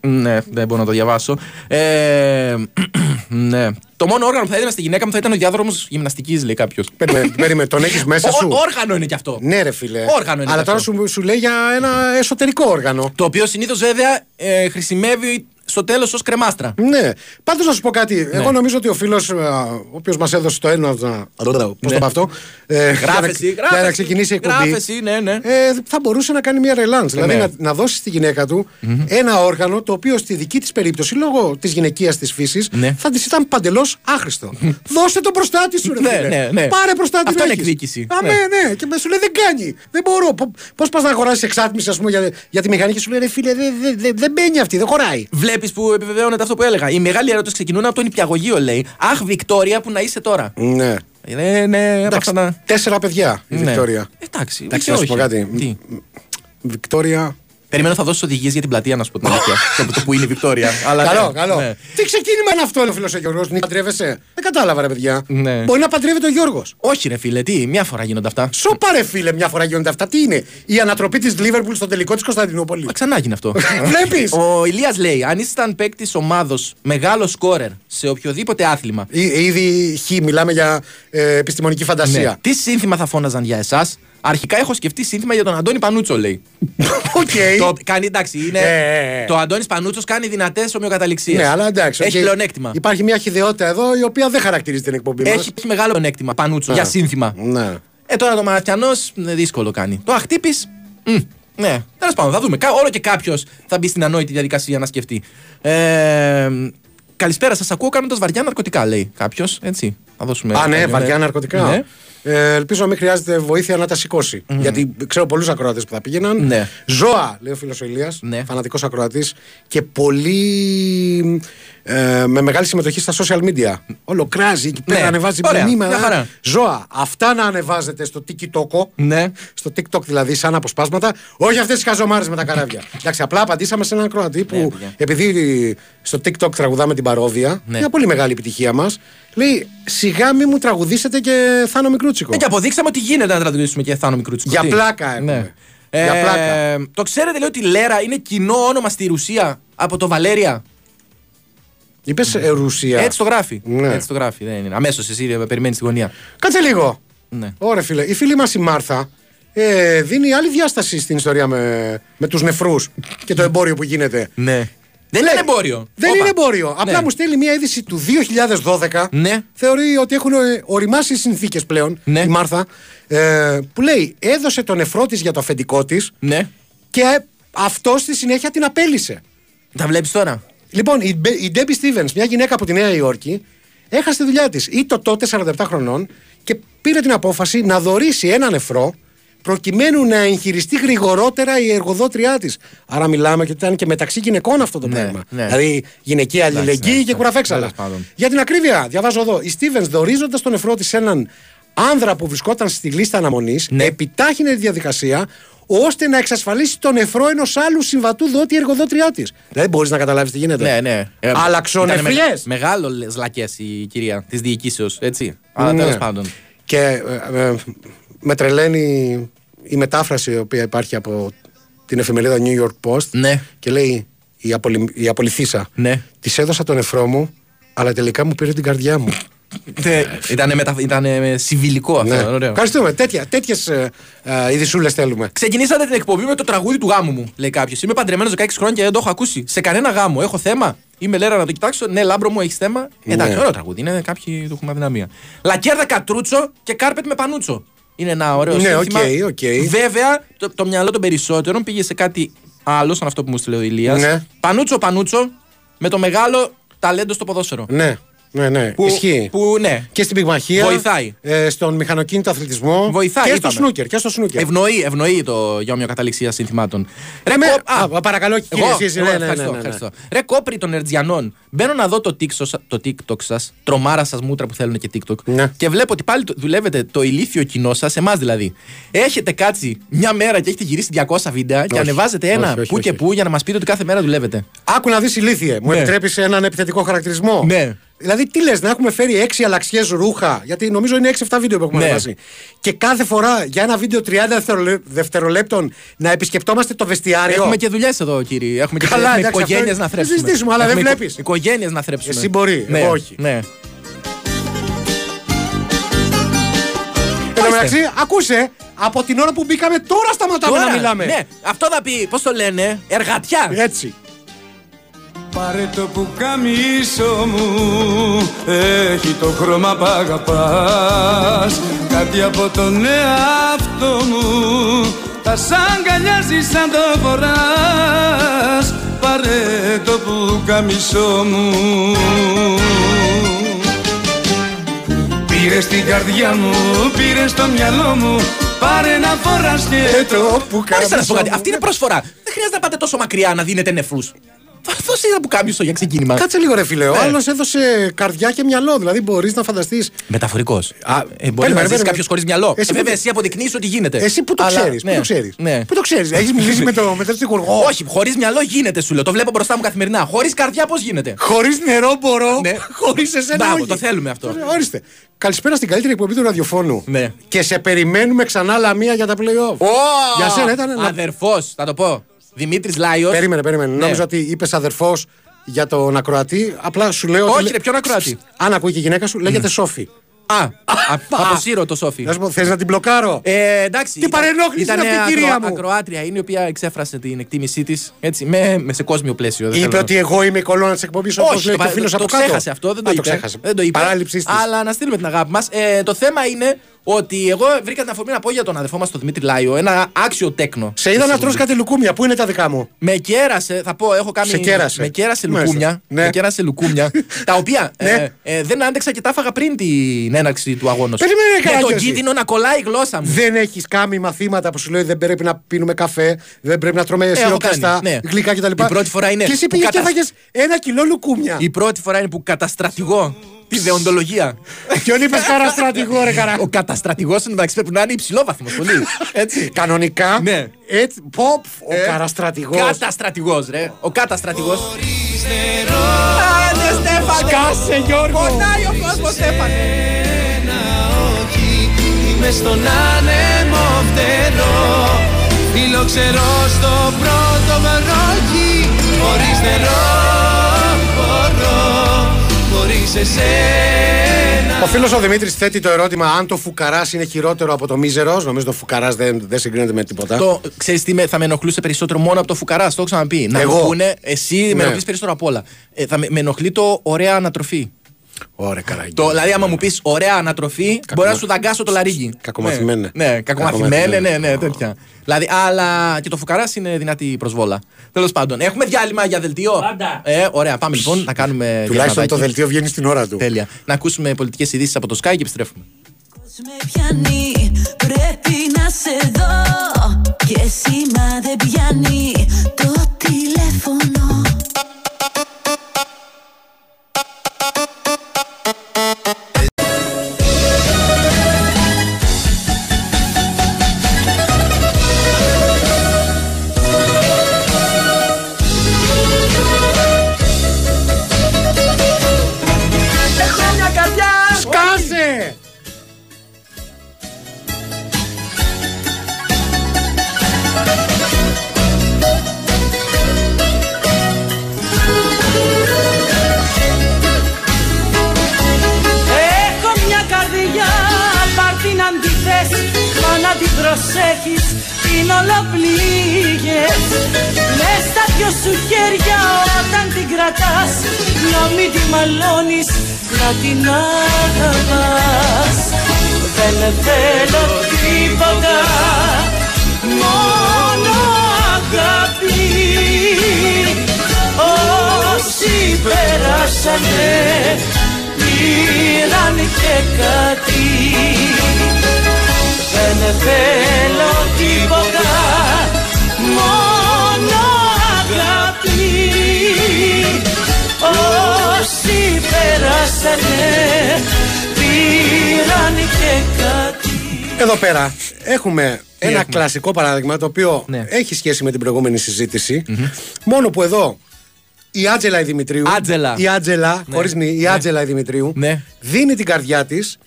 Ναι, δεν μπορώ να το διαβάσω. Ε, (clears throat) ναι. Το μόνο όργανο που θα έδινα στη γυναίκα μου θα ήταν ο διάδρομος γυμναστικής, λέει κάποιος. Περίμενε, (laughs) περίμενε, τον έχεις μέσα σου; Όργανο είναι κι αυτό. Ναι, ρε φίλε. Όργανο είναι Αλλά και τώρα αυτό. σου, σου λέει για ένα εσωτερικό όργανο. Το οποίο συνήθως βέβαια ε, χρησιμεύει στο τέλος ως κρεμάστρα. Ναι. Πάντως να σου πω κάτι. Ναι. Εγώ νομίζω ότι ο φίλος, ο οποίος μας έδωσε το ένα. Πώς το Ναι. πω αυτό. ε, για να- Γράφεση, Για να γράφεση, ξεκινήσει η εκπομπή. γράφεση, ναι, ναι. Ε, θα μπορούσε να κάνει μια ρελάντ. Δηλαδή ναι. να, να δώσει στη γυναίκα του ένα όργανο το οποίο στη δική της περίπτωση, λόγω της γυναικείας της φύσης, Ναι. θα της ήταν παντελώς άχρηστο. (laughs) Δώσε τον προστάτη σου, ρε Ναι, φίλε. ναι, ναι. Πάρε προστάτη Αυτό να είναι έχεις. εκδίκηση. Α, Ναι. ναι, ναι. Και με σου λέει δεν κάνει. Δεν μπορώ. Πώς πας να αγοράσεις εξάτμιση, ας πούμε, για, για τη μηχανή και σου λέει ρε φίλε, δεν δεν- δεν- δεν μπαίνει αυτή, δεν χωράει. Βλέπεις που επιβεβαιώνεται αυτό που έλεγα. Οι μεγάλοι ερώτηση ξεκινούν από τον υπηαγωγείο, λέει. Αχ, Βικτόρια, που να είσαι τώρα. Ναι. Ναι, ναι, από αυτά να. Τέσσερα παιδιά η Ναι. Βικτόρια. Εντάξει, Εντάξει, γιατί να σου πω όχι. κάτι. Τι; Βικτόρια. Περιμένω θα δώσεις οδηγίες για την πλατεία, να σου πω την αλήθεια. (laughs) το, το που είναι η Βικτόρια. Αλλά καλό, ναι, καλό. ναι. Τι ξεκίνημα είναι αυτό, ο φίλος ο Γιώργος. Νίκη, παντρεύεσαι; Δεν κατάλαβα, ρε παιδιά. Ναι. Μπορεί να παντρεύεται ο Γιώργος. Όχι, ρε φίλε, τι, μια φορά γίνονται αυτά. Σοπα ρε φίλε, μια φορά γίνονται αυτά. Τι είναι, η ανατροπή της Λίβερπουλ στο τελικό της Κωνσταντινούπολης; Μα ξανά γίνει αυτό. (laughs) Βλέπεις. Ο Ηλίας λέει: Αν ήσασταν παίκτης ομάδος μεγάλο σκόρερ σε οποιοδήποτε άθλημα. Ήδη χ, μιλάμε για ε, επιστημονική φαντασία. Ναι. Τι σύνθημα θα φώναζαν για εσάς; Αρχικά έχω σκεφτεί σύνθημα για τον Αντώνη Πανούτσο, λέει. Οκ. το, κάνει, εντάξει, είναι. Ε, ε, ε. Το Αντώνης Πανούτσος κάνει δυνατές ομοιοκαταληξίες. Ναι, αλλά εντάξει. Έχει οκ. πλεονέκτημα. Υπάρχει μια χιδεότητα εδώ η οποία δεν χαρακτηρίζει την εκπομπή μας. Έχει μεγάλο πλεονέκτημα Πανούτσο για σύνθημα. Ναι. Ε, τώρα το Μαραθιανό δύσκολο κάνει. Το Αχτύπης. Ναι, τέλος πάντων, θα δούμε. Κα- Όλο και κάποιος θα μπει στην ανόητη διαδικασία να σκεφτεί. Ε, καλησπέρα, σας ακούω κάνοντα βαριά ναρκωτικά, λέει κάποιος. Έτσι. Θα δώσουμε. Α, ναι, κάποιο, βαριά ναρκωτικά. Ναι. Ε, ελπίζω να μην χρειάζεται βοήθεια να τα σηκώσει. Γιατί ξέρω πολλούς ακροατέ που θα πήγαιναν. Ναι. Ζώα, λέει ο φίλος ο Ηλίας, Ναι. φανατικός ακροατής και πολύ. Ε, με μεγάλη συμμετοχή στα social media. Όλο κράζει εκεί πέρα, Ναι. ανεβάζει Ωραία, μηνύματα. μια χαρά. Ζώα, αυτά να ανεβάζετε στο TikTok. Ναι. Στο TikTok δηλαδή, σαν αποσπάσματα. Όχι αυτές τις χαζομάρες με τα καράβια. Εντάξει, απλά απαντήσαμε σε έναν ακροατή που, Ναι, παιδιά. επειδή στο TikTok τραγουδάμε την παρόδια, Ναι. μια πολύ μεγάλη επιτυχία μας, λέει σιγά μη μου τραγουδήσετε και Θάνο Μικρούτσικο. Ε, και αποδείξαμε ότι γίνεται να τραγουδήσουμε και Θάνο Μικρούτσικο. Για Τι; πλάκα έχουμε. Ναι. Για Ε, πλάκα. Το ξέρετε, λέει ότι Λέρα είναι κοινό όνομα στη Ρουσία από το Βαλέρια; Είπες Ρουσία. Έτσι το γράφει. Ναι. Έτσι το γράφει. Δεν είναι. Αμέσως εσύ ε, περιμένεις τη γωνία. Κάτσε λίγο. Ναι. Ωραία, φίλε. Η φίλη μας η Μάρθα ε, δίνει άλλη διάσταση στην ιστορία με, με τους νεφρούς και το εμπόριο που γίνεται. Ναι. Δεν είναι εμπόριο. Δεν Όπα. είναι εμπόριο. Απλά Ναι. μου στέλνει μια είδηση του 2012. Ναι. Θεωρεί ότι έχουν ε, οριμάσει οι συνθήκες πλέον. Ναι. Η Μάρθα. Ε, που λέει έδωσε τον νεφρό της για το αφεντικό της Ναι. και αυτό στη συνέχεια την απέλησε. Τα βλέπεις τώρα; Λοιπόν, η, Μπε- η Debbie Stevens, μια γυναίκα από τη Νέα Υόρκη, έχασε τη δουλειά της. Ή το τότε 47 χρονών και πήρε την απόφαση να δωρήσει ένα νεφρό προκειμένου να εγχειριστεί γρηγορότερα η εργοδότριά της. Άρα μιλάμε και ότι ήταν και μεταξύ γυναικών αυτό το Ναι, πράγμα. ναι. Δηλαδή γυναικεία αλληλεγγύη ναι, και ναι. κουραφέξαλα. Τέλος πάντων. Για την ακρίβεια, διαβάζω εδώ, η Stevens δωρίζοντας τον νεφρό της σε έναν άνδρα που βρισκόταν στη λίστα αναμονής, Ναι. επιτάχυνε τη διαδικασία ώστε να εξασφαλίσει τον νεφρό ενός άλλου συμβατού δότη εργοδότριά τη. Δηλαδή, μπορείς να καταλάβεις τι γίνεται. Ναι, ναι. Ε, Αλλαξονεφριές. ήταν με- Μεγάλο λακές η κυρία της διοικήσεως, έτσι. Αλλά Ναι. τέλος πάντων. Και ε, ε, με τρελαίνει η μετάφραση η οποία υπάρχει από την εφημερίδα New York Post Ναι. και λέει η, απολυ, η απολυθήσα. Ναι. Της έδωσα τον νεφρό μου, αλλά τελικά μου πήρε την καρδιά μου. Ήταν μετα... ήτανε συμβιλικό αυτό. ναι. Ωραίο. Ευχαριστούμε. Τέτοια, τέτοιες ε, ε, ειδισούλες θέλουμε. Ξεκινήσατε την εκπομπή με το τραγούδι του γάμου μου, λέει κάποιος. Είμαι παντρεμένος 16 χρόνια και δεν το έχω ακούσει. Σε κανένα γάμο. Έχω θέμα; Είμαι λέρα να το κοιτάξω. Ναι, λάμπρο μου, έχεις θέμα; Εντάξει, Ναι. ωραίο τραγούδι. Είναι κάποιοι του έχουμε αδυναμία. Λακέρδα κατρούτσο και κάρπετ με Πανούτσο. Είναι ένα ωραίο Ναι, σύνθημα. OK, OK. Βέβαια, το, το μυαλό των περισσότερων πήγε σε κάτι άλλο, σαν αυτό που μου 'στειλε ο Ηλίας. Ναι. Πανούτσο, Πανούτσο, με το μεγάλο ταλέντο στο ποδόσφαιρο. Ναι, ναι, ναι. Που, Ισχύει. Που, ναι. Και στην πυγμαχία. Βοηθάει. Ε, στον μηχανοκίνητο αθλητισμό. Βοηθάει, Και είπαμε. στο σνούκερ. Και στο σνούκερ. Ευνοεί, ευνοεί το για ομοιοκαταληξία συνθημάτων. Ρε, με- κο- α, παρακαλώ, κύριε, εγώ, εσείς, εγώ, ναι, ναι, ευχαριστώ, ναι, ναι, ναι. ευχαριστώ. Ρε κόπρι των ερτζιανών. Μπαίνω να δω το TikTok, σα- το TikTok σας, τρομάρα σας μούτρα που θέλουν και TikTok. Ναι. Και βλέπω ότι πάλι το- δουλεύετε το ηλίθιο κοινό σας, εμάς δηλαδή. Έχετε κάτσει μια μέρα και έχετε γυρίσει 200 βίντεο και Όχι, ανεβάζετε ένα όχι, όχι, που όχι, και όχι. που για να μας πείτε ότι κάθε μέρα δουλεύετε. Άκου να δεις ηλίθιε. Μου Ναι. επιτρέπεις έναν επιθετικό χαρακτηρισμό; Ναι. Δηλαδή, τι λες, να έχουμε φέρει 6 αλλαξιές ρούχα; Γιατί νομίζω είναι 6-7 βίντεο που έχουμε Ναι. ανεβάσει. Και κάθε φορά για ένα βίντεο 30 δευτερολέ- δευτερολέπτων να επισκεπτόμαστε το βεστιάριο. Έχουμε και δουλειές εδώ, κύριε. Έχουμε και Καλά, έχουμε εντάξει, οικογένειες αυτό να δεν θρέψουμε. συζητήσουμε, αλλά δεν Έχουμε βλέπεις. Οικογένειες να θρέψουμε. Εσύ μπορεί, ναι. εγώ όχι. Ναι. Εν τω μεταξύ, ακούσε, από την ώρα που μπήκαμε, τώρα σταματάμε Τώρα, να μιλάμε. Ναι, αυτό θα πει, πώς το λένε, εργατιά. Έτσι. Πάρε το πουκαμίσο μου Έχει το χρώμα που αγαπάς Κάτι από τον εαυτό μου Τα σ' αγκαλιάζει σαν το φοράς Πάρε το πουκαμίσο μου Πήρε στην καρδιά μου, πήρε στο μυαλό μου Πάρε να φοράς και το Μάλιστα να σου πω κάτι. μου. Αυτή είναι προσφορά. Δεν χρειάζεται να πάτε τόσο μακριά να δίνετε νεφρούς. Δώσε ένα που κάμισο για ξεκίνημα. Κάτσε λίγο, ρε φίλε. Ο Ναι. άλλος έδωσε καρδιά και μυαλό. Δηλαδή, μπορείς να φανταστεί. Μεταφορικός. Α, Ε, μπορεί περίμενε, να ζήσει περίμενε. κάποιος χωρίς μυαλό. Εσύ Ε, βέβαια, που- εσύ αποδεικνύεις ότι γίνεται. Εσύ που το Αλλά, ξέρεις. ναι, Πού το ξέρεις. Ναι. Πού το ξέρεις. Έχεις μιλήσει με, το, με τον στιχουργό. Όχι, χωρίς μυαλό γίνεται, σου λέω. Το βλέπω μπροστά μου καθημερινά. Χωρίς καρδιά πώς γίνεται; Χωρίς νερό μπορώ. Ναι. Χωρίς εσένα. Μπράβο, όχι. το θέλουμε αυτό. Ε, Ορίστε. Καλησπέρα στην καλύτερη εκπομπή του ραδιοφώνου. Ναι. Και σε περιμένουμε ξανά λαμία για τα playoff. Για σένα ήταν να- Αδερφός, θα το πω. Δημήτρης Λάιος. Περίμενε, περίμενε. Ναι. Νόμιζα ότι είπες αδερφός για τον ακροατή. Απλά σου λέω. Όχι, ότι... ρε, ποιον ακροατή; Αν ακούει και η γυναίκα σου, λέγεται Σόφη. Α, α, αποσύρω το Σόφι. Να σου πω, θες να την μπλοκάρω; Ε, εντάξει. Τι ήταν- παρενόχλησης ήταν είναι αυτή, κυρία μου; ακροάτρια είναι η οποία εξέφρασε την εκτίμησή της με, με σε κόσμιο πλαίσιο. δεν Είπε θέλω να- ότι εγώ είμαι η κολόνα της εκπομπής όπως Όχι, λέει το, και ο φίλος το, από το κάτω. ξέχασε αυτό, δεν το Α, είπε. ξέχασε. Δεν το είπε. Παράληψή της. Αλλά να στείλουμε την αγάπη μας. Ε, το θέμα είναι ότι εγώ βρήκα την αφορμή να πω για τον αδερφό μας τον Δημήτρη Λάιο, ένα άξιο τέκνο. Σε είδα να τρως κάτι λουκούμια. Πού είναι τα δικά μου; Με κέρασε, θα πω, έχω κάνει. Σε κέρασε. Με κέρασε Μάλιστα. λουκούμια. Ναι. Με κέρασε λουκούμια. (laughs) τα οποία Ναι. ε, ε, δεν άντεξα και τα έφαγα πριν την έναρξη του αγώνα. Περίμενε, Με τον Καραγκιόζη. κίνδυνο να κολλάει η γλώσσα μου. Δεν έχεις κάνει μαθήματα που σου λέει δεν πρέπει να πίνουμε καφέ, δεν πρέπει να τρώμε σιροπιαστά, κάνει, ναι. γλυκά κτλ. Η πρώτη φορά είναι Και εσύ που πήγες και κατα- έφαγες ένα κιλό λουκούμια. Η πρώτη φορά είναι που καταστρατηγώ τη δεοντολογία. Ποιον είπες καραστρατηγό, ρε καρά. Ο καταστρατηγός είναι μεταξύ πρέπει να είναι υψηλό βαθμό. Πολύ. Έτσι. Κανονικά. Ναι. Έτσι, ποπ, ο Ε, καραστρατηγός. Καταστρατηγός, ρε. Ο καταστρατηγός. Άντε, Στέφανε! Σκάσε, Γιώργο. Πονάει ο κόσμος, Στέφανε! όχι Είμαι στον άνεμο φτερό Φιλοξερώ στο πρώτο βροχή Χωρίς νερό μπορώ Χωρίς εσένα Ο φίλος ο Δημήτρης θέτει το ερώτημα αν το φουκαράς είναι χειρότερο από το μίζερος. Νομίζω το φουκαράς δεν, δεν συγκρίνεται με τίποτα. Το ξέρεις τι με, θα με ενοχλούσε περισσότερο μόνο από το φουκαράς, το έχω ξαναπεί. Να Εγώ. μου πούνε, εσύ Ναι. με ενοχλείς περισσότερο απ' όλα. Ε, θα με, με ενοχλεί το ωραία ανατροφή. Ωραία, καράγγι. Το, δηλαδή, άμα μου πεις ωραία ανατροφή, μπορεί να σου δαγκάσω το λαρίγι. Κακομαθημένε. Ναι, ναι κακομαθημένε, ναι, ναι, τέτοια. Δηλαδή, αλλά και το φουκαράς είναι δυνατή προσβόλα. Τέλος πάντων, έχουμε διάλειμμα για δελτίο. Πάντα. Ε, ωραία, πάμε λοιπόν να κάνουμε. Τουλάχιστον διαλυματάκι. το δελτίο βγαίνει στην ώρα του. Τέλεια. Να ακούσουμε πολιτικές ειδήσεις από το Sky και επιστρέφουμε. με πιάνει Πρέπει να σε δω Και σήμα δεν πιάνει Το κλασικό παράδειγμα το οποίο Ναι. έχει σχέση με την προηγούμενη συζήτηση. Μόνο που εδώ η Άτζελα η Δημητρίου. Άτζελα. Η Άτζελα, Ναι. χωρίς νη, η Ναι. Άτζελα η Δημητρίου. Ναι. Δίνει την καρδιά της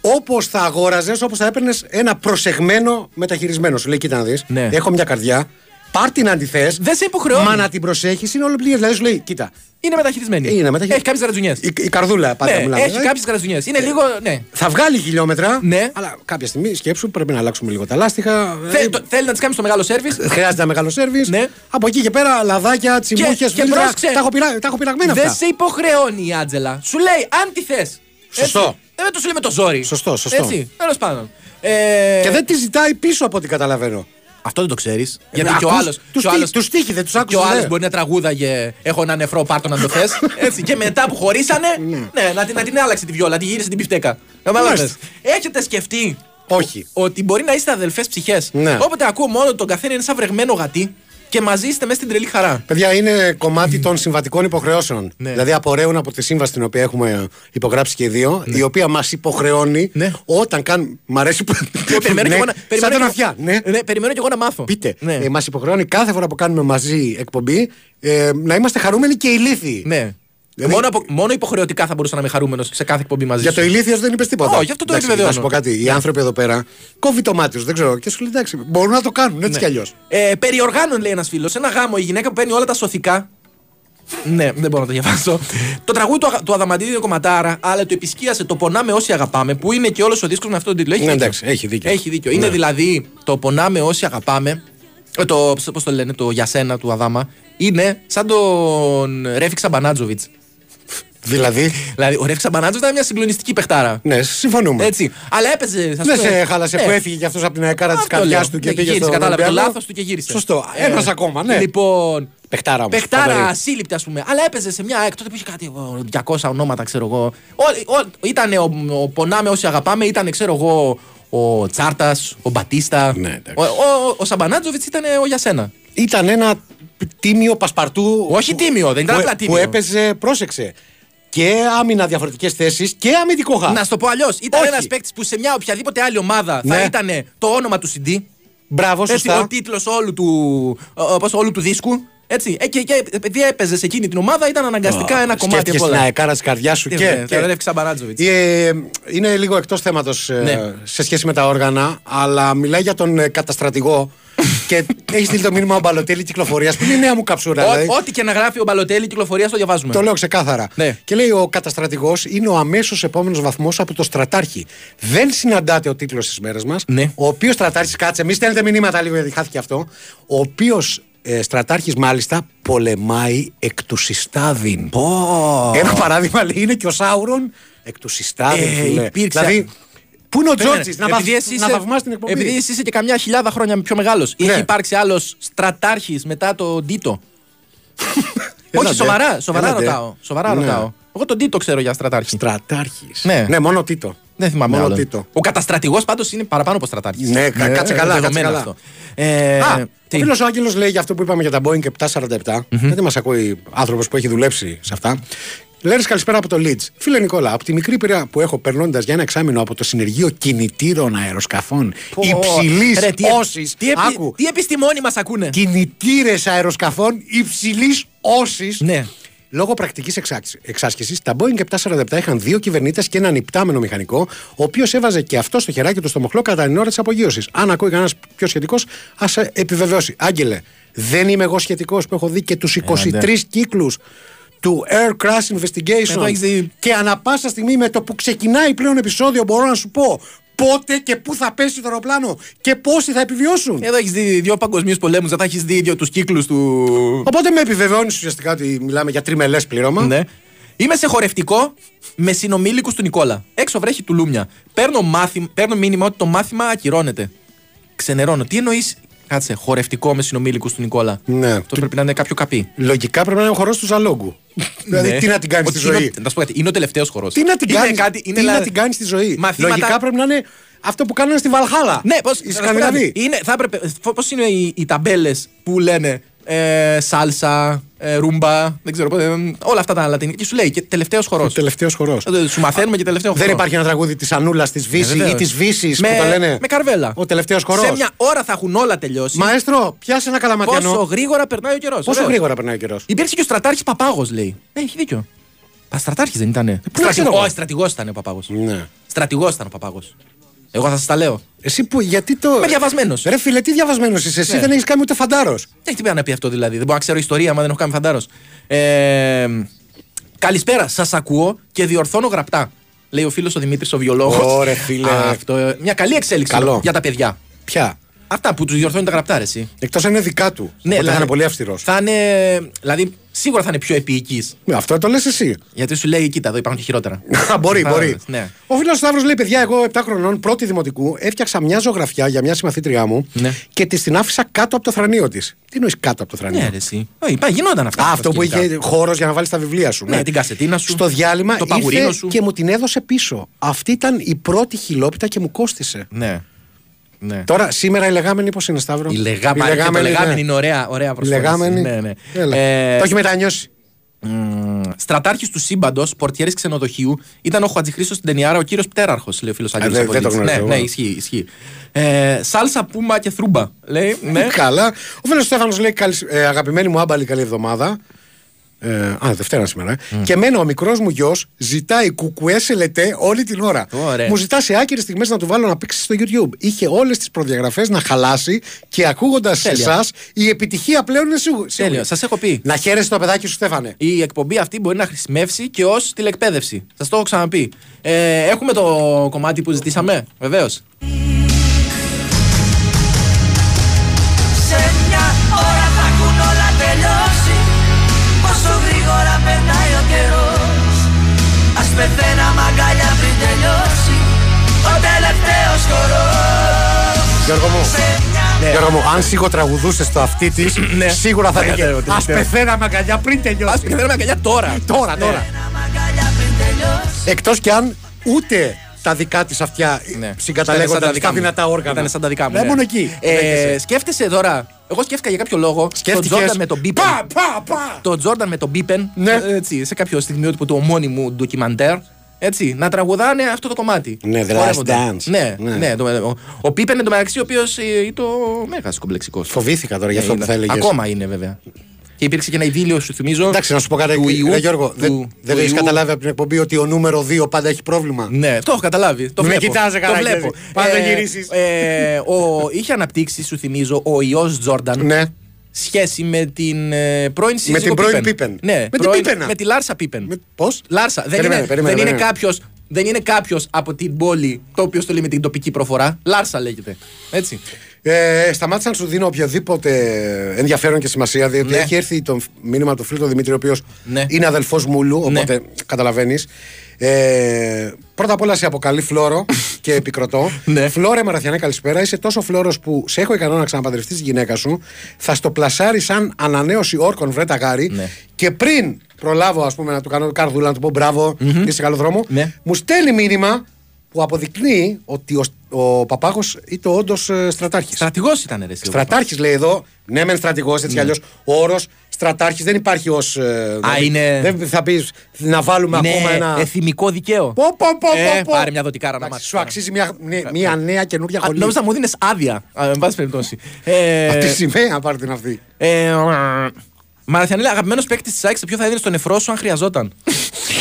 όπως θα αγόραζες, όπως θα έπαιρνες ένα προσεγμένο μεταχειρισμένο. Σου λέει: Κοίτα να δεις. Ναι. Έχω μια καρδιά. Πάρ την αντιθέ. Δεν σε υποχρεώνει. Μα να την προσέχεις είναι όλο πλήρες. Δηλαδή σου λέει: Κοίτα. Είναι μεταχειρισμένη. Είναι μεταχειρισμένη. Έχει κάποιες γρατζουνιές. Η, η καρδούλα πάντα Ναι, μιλάμε. έχει δηλαδή. κάποιες γρατζουνιές. Είναι λίγο. Ναι. Θα βγάλει χιλιόμετρα. Ναι. Αλλά κάποια στιγμή σκέψου πρέπει να αλλάξουμε λίγο τα λάστιχα. Θε- το- Θέλει να τη κάνεις το μεγάλο σερβις Χρειάζεται ένα μεγάλο σερβις Ναι. Από εκεί και πέρα λαδάκια, τσιμούχε, και φίλτρα. πρόσεξε. Τα έχω, πειρα... τα έχω πειραγμένα Δεν αυτά. σε υποχρεώνει η Άντζελα. Σου λέει αν τη θες. Σωστό. Δεν το σου λέει με το ζόρι. Σωστό, σωστό. Έτσι, τέλος πάντων. Ε, Και δεν τη ζητάει πίσω από ό,τι καταλαβαίνω. Αυτό δεν το ξέρεις. Γιατί Ε, και ο ακούς, άλλο. τους τι- τους τύχη, δεν τους Και ο άκουσες, άλλος ναι. μπορεί να τραγούδαγε Έχω ένα νεφρό, πάρτο να το θες. (laughs) Έτσι. Και μετά που χωρίσανε, ναι, να, την- να την άλλαξε τη βιόλα, να τη γύρισε την πιφτέκα. Κατάλαβες. Μάλιστα. Έχετε σκεφτεί Όχι. ότι μπορεί να είστε αδελφές ψυχές; Ναι. Όποτε ακούω μόνο ότι τον καθένα είναι σαν βρεγμένο γατί και μαζί είστε μέσα στην τρελή χαρά. Παιδιά, είναι κομμάτι των συμβατικών υποχρεώσεων. Ναι. Δηλαδή, απορρέουν από τη σύμβαση την οποία έχουμε υπογράψει και οι δύο, η οποία μας υποχρεώνει Ναι. όταν κάνουμε. Μ' αρέσει που. περιμένω κι Ναι, εγώ να- Σαν περιμένω τον κι εγώ- αυτιά. Ναι. Ναι, περιμένω κι εγώ να μάθω. Πείτε, Ναι. ε, μας υποχρεώνει κάθε φορά που κάνουμε μαζί εκπομπή ε, να είμαστε χαρούμενοι και ηλίθιοι. Ναι. Δηλαδή- μόνο, απο- μόνο υποχρεωτικά θα μπορούσα να είμαι χαρούμενος σε κάθε εκπομπή μαζί Για σου. το ηλίθιος δεν είπες τίποτα. Όχι, αυτό το Εντάξει, επιβεβαιώνω. Να σου πω κάτι. Οι άνθρωποι εδώ πέρα κόβει το μάτι τους, δεν ξέρω. Και σου λέει εντάξει, μπορούν να το κάνουν έτσι κι αλλιώς. Ε, περιοργάνων, λέει ένας φίλος. Σε ένα γάμο η γυναίκα που παίρνει όλα τα σωθικά. ναι, δεν μπορώ να το διαβάσω. το τραγούδι του, Αγα- του Αδαμαντίδη είναι κομματάρα, αλλά το επισκίασε το Πονάμε όσοι αγαπάμε, που είναι και όλος ο δίσκος με αυτόν τον τίτλο. Έχει Ναι, δίκιο. εντάξει, έχει δίκιο. Έχει δίκιο. Ναι. Είναι δηλαδή το Πονάμε όσοι αγαπάμε. ε, Το, πώς το λένε, το για σένα του Αδάμα. Είναι σαν τον Ρέφικ Σαμπανάτζοβιτς. Δηλαδή, Δηλαδή, ο Ρέφικ Σαμπανάτζοβιτς ήταν μια συγκλονιστική παιχτάρα. ναι, συμφωνούμε. Έτσι. Αλλά έπαιζε. ας Δεν πούμε- σε χάλασε Ε, που έφυγε κι αυτός από την ΑΕΚάρα της αυτό καρδιάς λέω. του και Ναι, πήγε γύρισε, στο Κατάλαβε το Ολυμπιακό. λάθος του και γύρισε. Σωστό. Ε, Ένας ακόμα, ναι. Λοιπόν. Παιχτάρα όμως, Παιχτάρα, φοβερή. ασύλληπτη, ας πούμε. Αλλά έπαιζε σε μια ΑΕΚ τότε που είχε κάτι εγώ, 200 ονόματα, ξέρω εγώ. Ήταν ο, ο Πονάμε όσοι αγαπάμε, ήταν, ξέρω εγώ, ο Τσάρτας, ο Μπατίστα. Ναι, εντάξει. ο ο, ο Σαμπανάτζοβιτς ήταν ο για σένα. Ήταν ένα τίμιο πασπαρτού. Όχι τίμιο, δεν ήταν που, απλά τίμιο. Που έπαιζε, πρόσεξε. Και άμυνα διαφορετικές θέσεις και αμυντικό χα. Να σου το πω αλλιώς. Ήταν Όχι. ένας παίκτης που σε μια οποιαδήποτε άλλη ομάδα θα Ναι. ήταν το όνομα του CD. Μπράβο, Έτσι, σωστά. ο τίτλος όλου, του, ο- όπως όλου του δίσκου. Έτσι. Ε, και, και επειδή έπαιζες σε εκείνη την ομάδα, ήταν αναγκαστικά ένα κομμάτι Σκέφτηκες από την όλα. αεκάρα της καρδιάς σου Τι και. βέβαια, και- Θεωρώ Ρεύκη Σαμπαράτζοβιτ. Ε, είναι λίγο εκτός θέματος Ναι. σε σχέση με τα όργανα, αλλά μιλάει για τον ε, καταστρατηγό και έχεις στείλει το μήνυμα ο Μπαλοτέλη κυκλοφορίας που είναι η νέα μου καψούρα. δηλαδή. Ό,τι και να γράφει ο Μπαλοτέλη κυκλοφορίας το διαβάζουμε. Το λέω ξεκάθαρα. Ναι. Και λέει ο καταστρατηγός είναι ο αμέσως επόμενος βαθμός από το στρατάρχη. Δεν συναντάται ο τίτλος της μέρας μας. Ναι. Ο οποίος στρατάρχης, κάτσε, μη στέλνετε μηνύματα λίγο γιατί χάθηκε αυτό. Ο οποίος ε, στρατάρχης μάλιστα πολεμάει εκ του συστάδιν. Ένα παράδειγμα λέει είναι και ο Σάουρον εκ του συστάδιν. Ε, φίλε. υπήρξε- Δηλαδή, πού είναι ο Περίμενε. Τζόρτζης να, βαφ, Επειδή εσύ να είσαι- θαυμάσει την εκπομπή. Επειδή εσύ είσαι και καμιά χιλιάδα χρόνια πιο μεγάλος. Ναι. Έχει υπάρξει άλλος στρατάρχης μετά τον Τίτο. (laughs) Έλατε. Όχι, σοβαρά, σοβαρά Έλατε. ρωτάω. Σοβαρά Ναι. ρωτάω. Εγώ τον Τίτο ξέρω για στρατάρχη. Στρατάρχης. Ναι. ναι, μόνο Τίτο. Δεν θυμάμαι Μόνο άλλο. Τίτο. Ο καταστρατηγός πάντως είναι παραπάνω από στρατάρχης. Ναι, κα- κάτσε καλά, κάτσε καλά. Ε, Α, ο τι; φίλος ο Άγγελος λέει για αυτό που είπαμε για τα Boeing 747. Δεν μας ακούει άνθρωπος που έχει δουλέψει σε αυτά. Λέρε καλησπέρα από το Leeds. Φίλε Νικόλα, από τη μικρή πείρα που έχω περνώντας για ένα εξάμεινο από το συνεργείο κινητήρων αεροσκαφών Πω, υψηλής ρε, τι- όση. Τι, επι- Άκου. τι επιστημόνοι μας ακούνε; Κινητήρες αεροσκαφών υψηλής όση. Ναι. Λόγω πρακτικής εξάσκησης, τα Boeing 747 είχαν δύο κυβερνήτες και έναν υπτάμενο μηχανικό, ο οποίος έβαζε και αυτό στο χεράκι του στο μοχλό κατά την ώρα της απογείωσης. Αν ακούει κανένας πιο σχετικός, ας επιβεβαιώσει. Άγγελε, δεν είμαι εγώ σχετικός που έχω δει και τους 23 κύκλους του Air Crash Εδώ Investigation. έχεις δει- Και ανα πάσα στιγμή με το που ξεκινάει πλέον επεισόδιο, μπορώ να σου πω πότε και πού θα πέσει το αεροπλάνο και πόσοι θα επιβιώσουν. Εδώ έχεις δει δύο παγκοσμίους πολέμους, δεν θα έχεις δει δύο τους κύκλους του. Οπότε με επιβεβαιώνεις ουσιαστικά ότι μιλάμε για τριμελές πλήρωμα. Ναι. Είμαι σε χορευτικό με συνομήλικους του Νικόλα. Έξω βρέχει τουλούμια. Παίρνω, μάθημα, παίρνω μήνυμα ότι το μάθημα ακυρώνεται. Ξενερώνω. Τι εννοείς, κάτσε, χορευτικό με συνομήλικου του Νικόλα. Ναι. Αυτό πρέπει να είναι κάποιο καπί. Λογικά πρέπει να είναι ο χορός του Ζαλόγκου. (laughs) δηλαδή, Ναι. τι να την κάνεις στη Ότι είναι ο- ζωή. Να σου πω κάτι, είναι ο τελευταίος χορός. Τι να την κάνεις; είναι τι λα- να την κάνεις στη ζωή; Μαθήματα- Λογικά πρέπει να είναι αυτό που κάνανε στη Βαλχάλα. Ναι, πώ. Οι Σκανδιναβοί. Είναι, θα έπρεπε, πώς είναι οι, οι ταμπέλες που λένε ε, σάλσα, ε, ρούμπα, δεν ξέρω πότε. ε, όλα αυτά τα λατινικά. Και σου λέει και τελευταίος χορός. Ο τελευταίος χορός. Σου μαθαίνουμε και τελευταίο χορό. Δεν υπάρχει ένα τραγούδι της Ανούλας, της Βύση Ε, βεβαίως. ή της Βύσης με, που το λένε; Με καρβέλα. Ο τελευταίος χορός. Σε μια ώρα θα έχουν όλα τελειώσει. Μαέστρο, πιάσε ένα Πόσο καλαματιανό. γρήγορα περνάει ο καιρός. Πόσο γρήγορα περνάει ο καιρός. Υπήρξε και ο στρατάρχης Παπάγος, λέει. Ε, έχει δίκιο. Πα στρατάρχης δεν ήταν. πού να ξέρω εγώ. Όχι, στρατηγός ήταν ο Παπάγος. Ναι. Στρατηγός ήταν ο Παπάγος. Εγώ θα σας τα λέω. Εσύ που, γιατί το. Είμαι διαβασμένος. Ρε φίλε, τι διαβασμένος είσαι; Εσύ Ναι. δεν έχεις κάνει ούτε φαντάρος. Τι πρέπει να πει αυτό δηλαδή. Δεν μπορώ να ξέρω ιστορία, μα δεν έχω κάνει φαντάρος. Ε, καλησπέρα, σας ακούω και διορθώνω γραπτά. Λέει ο φίλος ο Δημήτρης, ο βιολόγος. Ωρε, φίλε. Αυτό, ε, μια καλή εξέλιξη Καλό. για τα παιδιά. Πια. Αυτά που τους διορθώνει τα γραπτά, ρε, εσύ. Εκτός αν είναι δικά του. Ναι, θα είναι πολύ αυστηρός. Θα είναι. Δηλαδή, σίγουρα θα είναι πιο επίοικης. Αυτό το λες εσύ. Γιατί σου λέει, κοίτα, εδώ υπάρχουν και χειρότερα. (laughs) Α, μπορεί, Θα- μπορεί. Ναι. Ο φίλος Σταύρος λέει: Παιδιά, εγώ 7 χρονών, πρώτη δημοτικού, έφτιαξα μια ζωγραφιά για μια συμμαθήτριά μου Ναι. και της την άφησα κάτω από το θρανίο της. Τι εννοείς κάτω από το θρανίο. Ναι, ρε, εσύ. Όχι, πάει, γινόταν αυτά. Α, αυτό που σκηνικά. είχε χώρος για να βάλει τα βιβλία σου. Ναι, την κασετίνα σου. Στο διάλειμμα Το παγουρίνο ήρθε σου. και μου την έδωσε πίσω. Αυτή ήταν η πρώτη χιλόπιτα και μου κόστησε. Ναι. Ναι. Τώρα, σήμερα η λεγάμενη πώς είναι, Σταύρο; Η λεγάμενη, η λεγάμενη, ναι. είναι ωραία, ωραία Η προσφορά. λεγάμενη. Ναι, ναι. Έλα. Ε, Το έχει μετανιώσει. Στρατάρχης του σύμπαντος, πορτιέρης ξενοδοχείου, ήταν ο Χατζηχρήστος στην Τενιάρα, ο κύριος Πτέραρχος, λέει ο φίλος Άγγελος. δεν- δεν το γνωρίζω Ναι, εγώ. ναι, ισχύει. ισχύει. Ε, σάλσα, πούμα και θρούμπα. Λέει, ναι. Καλά. Ο φίλος Στέφανος λέει: καλη- ε, Αγαπημένη μου άμπαλη, καλή εβδομάδα. Ε, α, Δευτέρα σήμερα. ε. Και εμένα ο μικρός μου γιος ζητάει κουκουέ σε λετέ όλη την ώρα. Ωραία. Μου ζητά σε άκυρες στιγμές να του βάλω να παίξει στο YouTube. Είχε όλες τις προδιαγραφές να χαλάσει και ακούγοντας Τέλεια. εσάς η επιτυχία πλέον είναι σίγου- σίγουρη. Τέλειο. Σας έχω πει. Να χαίρεσαι το παιδάκι σου, Στέφανε. Η εκπομπή αυτή μπορεί να χρησιμεύσει και ως τηλεκπαίδευση. Σας το έχω ξαναπεί. Ε, έχουμε το κομμάτι που ζητήσαμε, βεβαίως. Ας πεθαίναμε αγκαλιά πριν τελειώσει Ο τελευταίος χορός Γιώργο μου. Σε μια Γιώργο μου, αν σιγοτραγουδούσες το αυτή της, Ναι. σίγουρα θα Θα έλεγε. ήταν ο Α τελευταίος. πεθαίναμε αγκαλιά πριν Α τελειώσει. πεθαίνουμε αγκαλιά τώρα. Τώρα, τώρα. αγκαλιά πριν τελειώσει Εκτός κι αν ούτε τα δικά της αυτιά Ναι. συγκαταλέγονταν Ήταν σαν στα μου. δυνατά όργανα. Ήταν σαν τα δικά μου. Ναι, ναι. μόνο εκεί. Ε, Δέχεσαι. σκέφτεσαι τώρα. Εγώ σκέφτηκα για κάποιο λόγο. Τον Σκέφτηκες, Τζόρνταν με τον Μπίπεν. Πα, πα, πα. Τον Τζόρνταν με τον Μπίπεν. Ναι. ε, Έτσι, σε κάποιο στιγμιότυπο του ομώνυμου ντοκιμαντέρ. Έτσι, να τραγουδάνε αυτό το κομμάτι. Ναι, The Last Χορεύονται. Dance. Ναι, Ναι. ναι. το, ο, ο Πίπεν εντωμεταξύ, ο οποίος είναι το μέγας κομπλεξικός. Φοβήθηκα τώρα για αυτό που θα έλεγες. Ακόμα είναι βέβαια. Και υπήρξε και ένα ειδήλιο, σου θυμίζω. Εντάξει, να σου πω κάτι. του ιού, Ρε Γιώργο, του- δεν, του δεν έχεις ιού. καταλάβει από την εκπομπή ότι ο νούμερο 2 πάντα έχει πρόβλημα; Ναι, το έχω καταλάβει. Το Με βλέπω. κοιτάζε το καλά, βλέπω. Γιώργο. Πάντα γυρίσεις. ε, ο, είχε αναπτύξει, σου θυμίζω, ο ιός Τζόρνταν Ναι. σχέση με την ε, πρώην σύζυγο την πρώην Πίπεν. Πίπεν. Ναι, Με την πρώην- Πίπενα. Με τη Λάρσα Πίπεν. Με... Πώς; Λάρσα. Δεν Περίμενε, είναι, περίμενε, δεν είναι περίμενε. κάποιος δεν είναι κάποιος από την πόλη το οποίο το λέει με την τοπική προφορά. Λάρσα λέγεται. Έτσι. Ε, σταμάτησα να σου δίνω οποιοδήποτε ενδιαφέρον και σημασία, διότι Ναι. έχει έρθει το μήνυμα του φίλου του Δημήτρη, ο οποίος Ναι. είναι αδελφός Μούλου, οπότε καταλαβαίνεις. Ε, πρώτα απ' όλα σε αποκαλεί φλόρο και επικροτώ. (laughs) Ναι. Φλόρε Μαραθιανέ, καλησπέρα. Είσαι τόσο φλόρος που σε έχω ικανό να ξαναπαντρευτείς τη γυναίκα σου. Θα στο πλασάρει σαν ανανέωση όρκων, βρε τα γάρι. Ναι. Και πριν προλάβω, ας πούμε, να του κάνω καρδούλα, να του πω μπράβο, είσαι σε καλό δρόμο, Ναι. μου στέλνει μήνυμα που αποδεικνύει ότι ο, ο Παπάγο ήταν όντω στρατάρχη. Στρατηγό ήταν ρε. εσύ, ο Στρατάρχη λέει εδώ. Ναι, μεν στρατηγό, έτσι κι αλλιώ. Ο όρο στρατάρχη δεν υπάρχει ω. είναι- Δεν θα πει να βάλουμε Είναι ακόμα ένα. εθιμικό δικαίο. Πω, πω, πω, Ε, πω, πω. πάρε μια δωτικάρα να Εντάξει, μάθεις. Σου αξίζει μια, μια, μια νέα καινούργια Α, χολή. Νόμιζα μου δίνει άδεια. Α, Εν πάση περιπτώσει. Ε, Από τη σημαία πάρε την αυτή. ε, Μαραθιανέλα, αγαπημένο παίκτη τη ΑΕΚ, σε ποιο θα έδινε στον εφρό σου αν χρειαζόταν.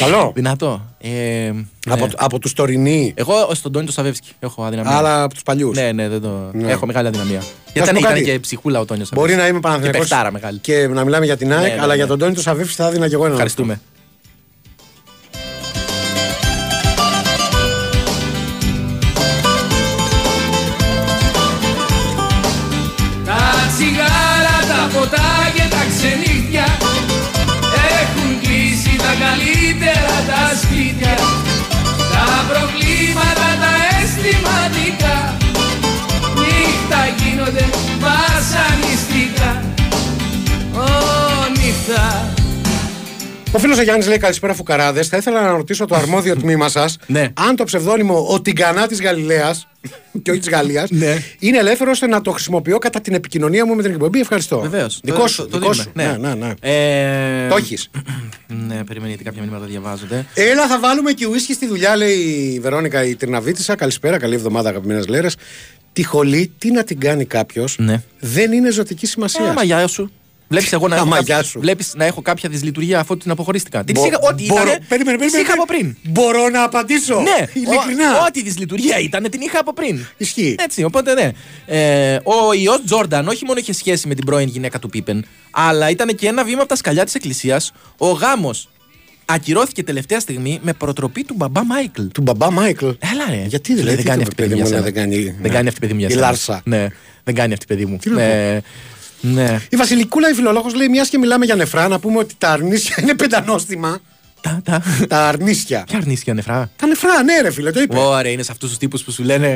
Καλό. Δυνατό. Ε, Από, ναι. από τους τωρινοί. Εγώ στον Τόνι το Σαβεύσκι έχω αδυναμία. Αλλά από τους παλιούς. Ναι, ναι, δεν το... Ναι. έχω μεγάλη αδυναμία. σου Γιατί πω ήταν, ήταν κάτι. και ψυχούλα ο Τόνιος Μπορεί να είμαι Και Παναθηναϊκός παιχτάρα μεγάλη. και να μιλάμε για την ΑΕΚ, ναι, αλλά ναι. για τον Τόνι του Σαββίφη θα έδινα και εγώ ένα. Ευχαριστούμε. Φίλος ο Γιάννης λέει καλησπέρα φουκαράδες. Θα ήθελα να ρωτήσω το αρμόδιο τμήμα σας Ναι. αν το ψευδόνυμο Ο Τιγκανά της Γαλιλαίας και όχι της Γαλλίας Ναι. είναι ελεύθερο ώστε να το χρησιμοποιώ κατά την επικοινωνία μου με την εκπομπή. Ευχαριστώ. Βεβαίως. Δικό σου. δικό σου. Ναι, ναι, ναι. Ε, Το έχεις. (clears throat) Ναι, περιμένετε κάποια μηνύματα διαβάζονται. Έλα, θα βάλουμε και ουίσκι στη δουλειά, λέει η Βερόνικα η Τριναβίτησα. Καλησπέρα, καλή εβδομάδα, αγαπημένες λέρες. Τη χολή, τι να την κάνει κάποιος, Ναι. δεν είναι ζωτική σημασία. Άμα γεια σου. Βλέπεις εγώ να Τα έχω, μαγιά κάποια, σου. βλέπεις να έχω κάποια δυσλειτουργία αφού την αποχωρίστηκα. Την Μπο- ξύχα, ό,τι μπορώ- ήταν. Περίμενε, περίμενε. είχα από πριν. Μπορώ να απαντήσω. Ναι, ειλικρινά. ό- ό,τι δυσλειτουργία ήταν, την είχα από πριν. Ισχύει. Έτσι, οπότε ναι. Ε, ο ιός Τζόρνταν όχι μόνο είχε σχέση με την πρώην γυναίκα του Πίπεν, αλλά ήταν και ένα βήμα από τα σκαλιά της Εκκλησίας. Ο γάμος ακυρώθηκε τελευταία στιγμή με προτροπή του μπαμπά Μάικλ. Του μπαμπά Μάικλ. Έλα ρε. Γιατί δηλαδή, δεν τι κάνει το αυτή η παιδί παιδί για μου, σένα. δεν κάνει- Δεν ναι. κάνει αυτή η παιδί μου για Η σένα. Λάρσα. Ναι, δεν κάνει αυτή η παιδί μου. Τι να ναι. ναι. Η Βασιλικούλα, η φιλολόγος, λέει: Μιας και μιλάμε για νεφρά, να πούμε ότι τα αρνίσια είναι πεντανόστιμα. Τα, τα. τα αρνίσια. Ποια αρνίστηκε νεφρά; Τα νεφρά, ναι, ρε φίλε, το είπε. Ωραία, είναι σε αυτούς τους τύπους που σου λένε.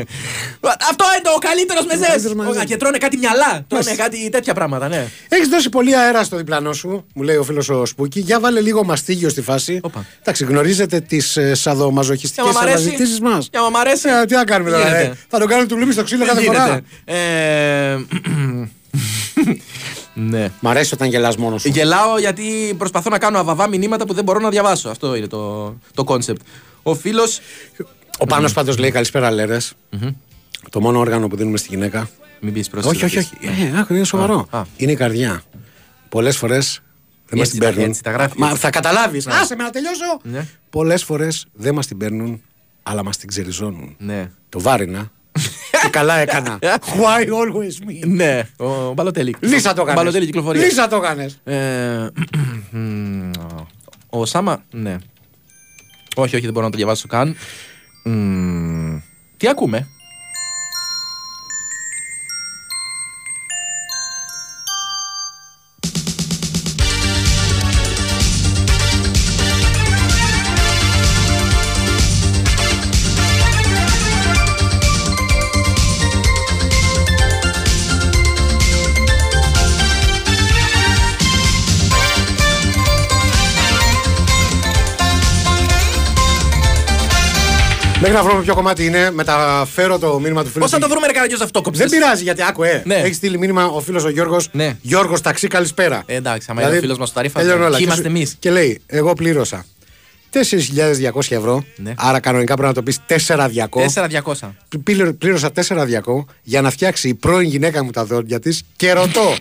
Αυτό είναι ο καλύτερος καλύτερος μεζέ! μεζές. Και τρώνε κάτι μυαλά. Τρώνε Μάλιστα. κάτι τέτοια πράγματα, ναι. Έχεις δώσει πολύ αέρα στο διπλανό σου, μου λέει ο φίλος ο Σπούκι. Για βάλε λίγο μαστίγιο στη φάση. Όπα. Εντάξει, γνωρίζετε τις ε, σαδομαζοχιστικές Για μα αρέσει. αναζητήσεις μας; Για μα μ' αρέσει. Ε, τι να κάνουμε τώρα, Γίνεται. ε. Θα τον κάνουμε του λουμί στο ξύλο Δεν κάθε φορά. (clears throat) γίνεται. Ε, Ναι. Μ' αρέσει όταν γελάς μόνος σου. Γελάω γιατί προσπαθώ να κάνω αβαβά μηνύματα που δεν μπορώ να διαβάσω. Αυτό είναι το, το concept. Ο φίλο. Ο Πάνος πάντως λέει καλησπέρα, λέρες. Το μόνο όργανο που δίνουμε στη γυναίκα. Μην πεις πρόσεχε. όχι, όχι, όχι. Ε, άκου, είναι σοβαρό. Α, α. Είναι η καρδιά. Πολλές φορές δεν μας Έτσι την τα- παίρνουν. έτσι τα γράφεις, Μα έτσι. θα καταλάβεις. Άσε με να τελειώσω. Ναι. Πολλές φορές δεν μας την παίρνουν, αλλά μας την ξεριζώνουν. Ναι. Το βάρινα. Και καλά έκανα. Why always me; Ναι, ο Μπαλοτέλη. Λύσα το Ο Μπαλοτέλη κάνεις. κυκλοφορία. Λύσα το κάνεις. Ε, μ, ο Σάμα, ναι. Όχι, όχι, δεν μπορώ να το διαβάσω καν. Μ, τι ακούμε; Να βρούμε ποιο κομμάτι είναι, μεταφέρω το μήνυμα του φίλου. Πώς θα το βρούμε, ρε Καραγκιόζη, αυτό κόψε. Δεν πειράζει γιατί άκου, ε. Ναι. Έχεις στείλει μήνυμα ο φίλος ο Γιώργος. Ναι. Γιώργος Ταξί, καλησπέρα. Ε, εντάξει, άμα είναι ο φίλος μας στο Ταρίφα, τελειώνει ποιοι όλα. Και είμαστε σου- εμείς; Και λέει, εγώ πλήρωσα 4.200 ευρώ. Ναι. Άρα κανονικά πρέπει να το πεις 4.200. 4-200. Πλήρω- Πλήρωσα 4.200 για να φτιάξει η πρώην γυναίκα μου τα δόντια της και ρωτώ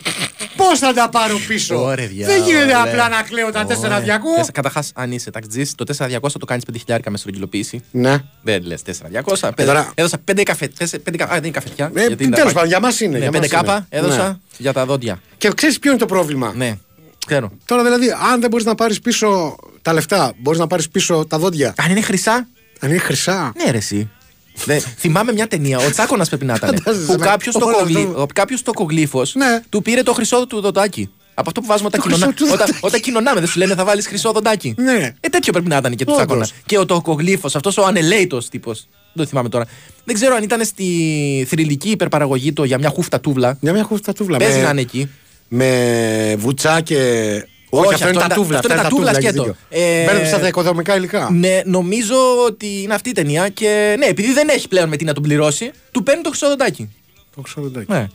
πώς θα τα πάρω πίσω; Ωραία, Δεν γίνεται διάολε. απλά να κλαίω τα 4.200. Καταρχάς, αν είσαι ταξιτζή, το 4-200 το κάνεις 5.000 με στρογγυλοποίηση. Ναι. Δεν λες 4-200. Ε, τώρα- Έδωσα 5 καφέ. τέσσε- πέντε κα- Α, δεν είναι καφετιά. Ε, γιατί είναι τέλος τα- πάντων, για μας είναι, Ναι, για 5 μας κάπα είναι. έδωσα Ναι. για τα δόντια. Και ξέρεις ποιο είναι το πρόβλημα; Ναι, ξέρω. Τώρα δηλαδή, αν δεν μπορείς να πάρεις πίσω τα λεφτά, μπορείς να πάρεις πίσω τα δόντια; Αν είναι χρυσά, Αν είναι χρυσά. ναι, ρε, εσύ. Δε, θυμάμαι μια ταινία, ο Τσάκονα πρέπει να ήταν. Φαντάζεσαι, που ναι. κάποιος Όλο αυτό. κάποιος τοκογλύφο Ναι. του πήρε το χρυσό του δοντάκι. Από αυτό που βάζουμε όταν, Το κοινωνά, χρυσό του όταν, δοντάκι. όταν κοινωνάμε, δεν σου λένε θα βάλεις χρυσό δοντάκι. Ναι. Ε, τέτοιο πρέπει να ήταν και του Όντως. Τσάκονα. Και ο τοκογλύφο, αυτός ο ανελέητο τύπος. Δεν το θυμάμαι τώρα. Δεν ξέρω αν ήταν στη θρηλυκή υπερπαραγωγή του για μια χούφτα τούβλα. Μια μια χούφτα τούβλα. Παίζει με- να είναι εκεί. Με βουτσά και. Όχι, αυτό είναι τα τούβλα. αυτό είναι τα τούβλα έχεις σκέτο. δίκιο. Ε, Μπέρδεψα τα οικοδομικά υλικά. Ναι, νομίζω ότι είναι αυτή η ταινία και ναι, επειδή δεν έχει πλέον με τι να τον πληρώσει, του παίρνει το χρυσό δοντάκι. Το ξέρω, εντάξει. Ναι.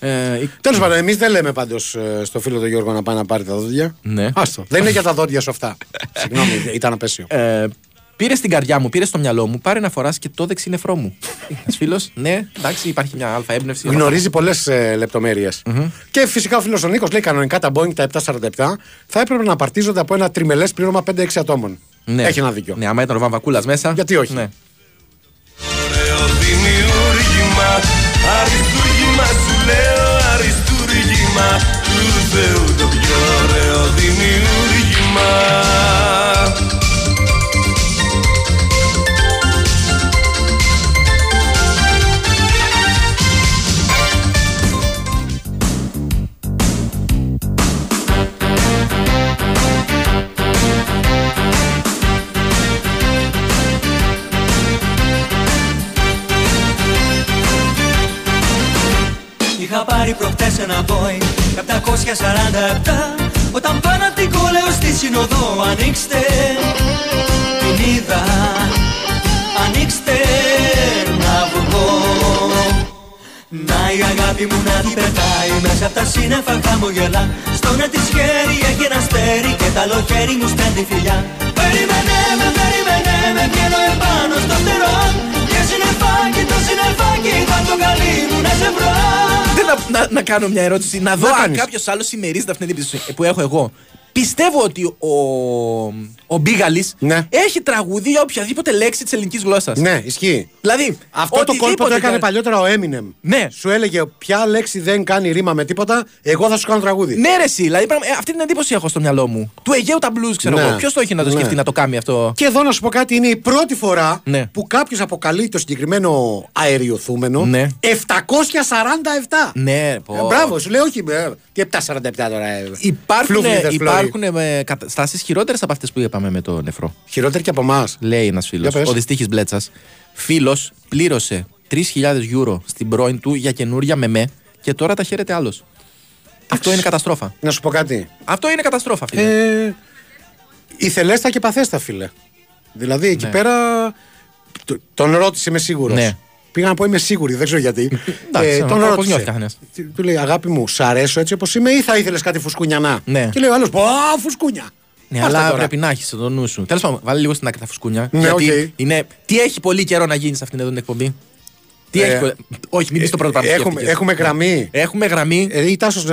Ε, η- Τέλος πάντων, εμείς δεν λέμε πάντως στο φίλο του Γιώργο να πάει να πάρει τα δόντια. Ναι. Άστο. Δεν είναι για τα δόντια σου αυτά. (laughs) Συγγνώμη, ήταν απέσιο. ε, πήρε στην καρδιά μου, πήρε στο μυαλό μου, πάρε να φοράς και το δεξινεφρό μου. Ένας φίλος, ναι, εντάξει, υπάρχει μια αλφα έμπνευση. Γνωρίζει πολλές ε, λεπτομέρειες. Και φυσικά ο φίλος ο Νίκος λέει κανονικά τα Boeing τα 747 θα έπρεπε να απαρτίζονται από ένα τριμελές πλήρωμα 5-6 ατόμων. Ναι. Έχει ένα δίκιο. Ναι, άμα ήταν ο Βαμβακούλα μέσα. Γιατί όχι. Ναι. Ωραίο δημιούργημα Αριστούργημα σου λέω Αριστούργημα Του Θεού το πιο ωραίο δημιούργημα Είχα πάρει προχτές ένα Boeing 747 Όταν πάνω απ' την κόλεο στη συνοδό ανοίξτε την είδα. Ανοίξτε να βγω. Να η αγάπη μου να την πετάει Μέσα απ' τα σύννεφα χαμογελά. Στο να της χέρι έχει ένα αστέρι Και τ' άλλο χέρι μου στέλνει φιλιά. Περίμενε με, περίμενε με Βγαίνω επάνω στο φτερό Και συννεφάκι, το συννεφάκι Θα το καλή μου να σε βρω Δεν να, να, να κάνω μια ερώτηση. Να δω Να αν κάνεις. κάποιος άλλος συμμερίζεται αυτή την εντύπωση που έχω εγώ. Πιστεύω ότι ο, ο Μπίγαλης Ναι. έχει τραγούδι για οποιαδήποτε λέξη της ελληνικής γλώσσας. Ναι, ισχύει. Δηλαδή, Αυτό το κόλπο οτιδήποτε το έκανε κάνει- παλιότερα ο Eminem. Ναι. Σου έλεγε ποια λέξη δεν κάνει ρήμα με τίποτα, εγώ θα σου κάνω τραγούδι. Ναι, ρε, εσύ. Δηλαδή, πράγμα- ε, αυτή την εντύπωση έχω στο μυαλό μου. Του Αιγαίου τα blues, ξέρω Ναι. εγώ. Ποιος το έχει να το Ναι. σκεφτεί να το κάνει αυτό; Και εδώ να σου πω κάτι, είναι η πρώτη φορά Ναι. που κάποιος αποκαλεί το συγκεκριμένο αεριοθούμενο Ναι. 747. Ναι, πω. Ε, μπράβο, σου λέει όχι. ε, Τι 747 τώρα. ε, Υπάρχουν, φλούφλιδες, φλόρι. Υπάρχουν ε, καταστάσει χειρότερες από αυτές που είπαμε με το νεφρό. Χειρότερη και από εμάς. Λέει ένας φίλος. Για πες. Ο Δυστύχης Μπλέτσας. Φίλος πλήρωσε 3.000 euro στην πρώην του για καινούρια μεμέ και τώρα τα χαίρεται άλλος. Αυτό είναι καταστρόφα. Να σου πω κάτι. Αυτό είναι καταστρόφα, φίλε. Ε, ηθελέστα και παθέστα, φίλε. Δηλαδή εκεί Ναι. πέρα. το- Τον ρώτησε, είμαι σίγουρος. Ναι. Πήγα να πω είμαι σίγουρη, δεν ξέρω γιατί. (laughs) Εντάξει, τον πώς ρώτησε. νιώθει καθένας. Τι- Του λέει Αγάπη μου, σ' αρέσω έτσι όπως είμαι ή θα ήθελες κάτι φουσκουνιανά; Ναι. Και λέει ο άλλος Α, φουσκούνια. Ναι, Πάρτα αλλά τώρα. πρέπει να έχεις το νου σου. Τέλος πάντων, βάλει λίγο στην άκρη τα φουσκούνια. Ναι, γιατί οκ. είναι. Τι έχει πολύ καιρό να γίνεις σε αυτήν εδώ την εκπομπή; Τι Ε, έχει. πολύ- Όχι, μην πει το πρώτο πράγμα. που Έχουμε, σκέφτηκες. έχουμε γραμμή. Έχουμε γραμμή. Ε, ή Τάσος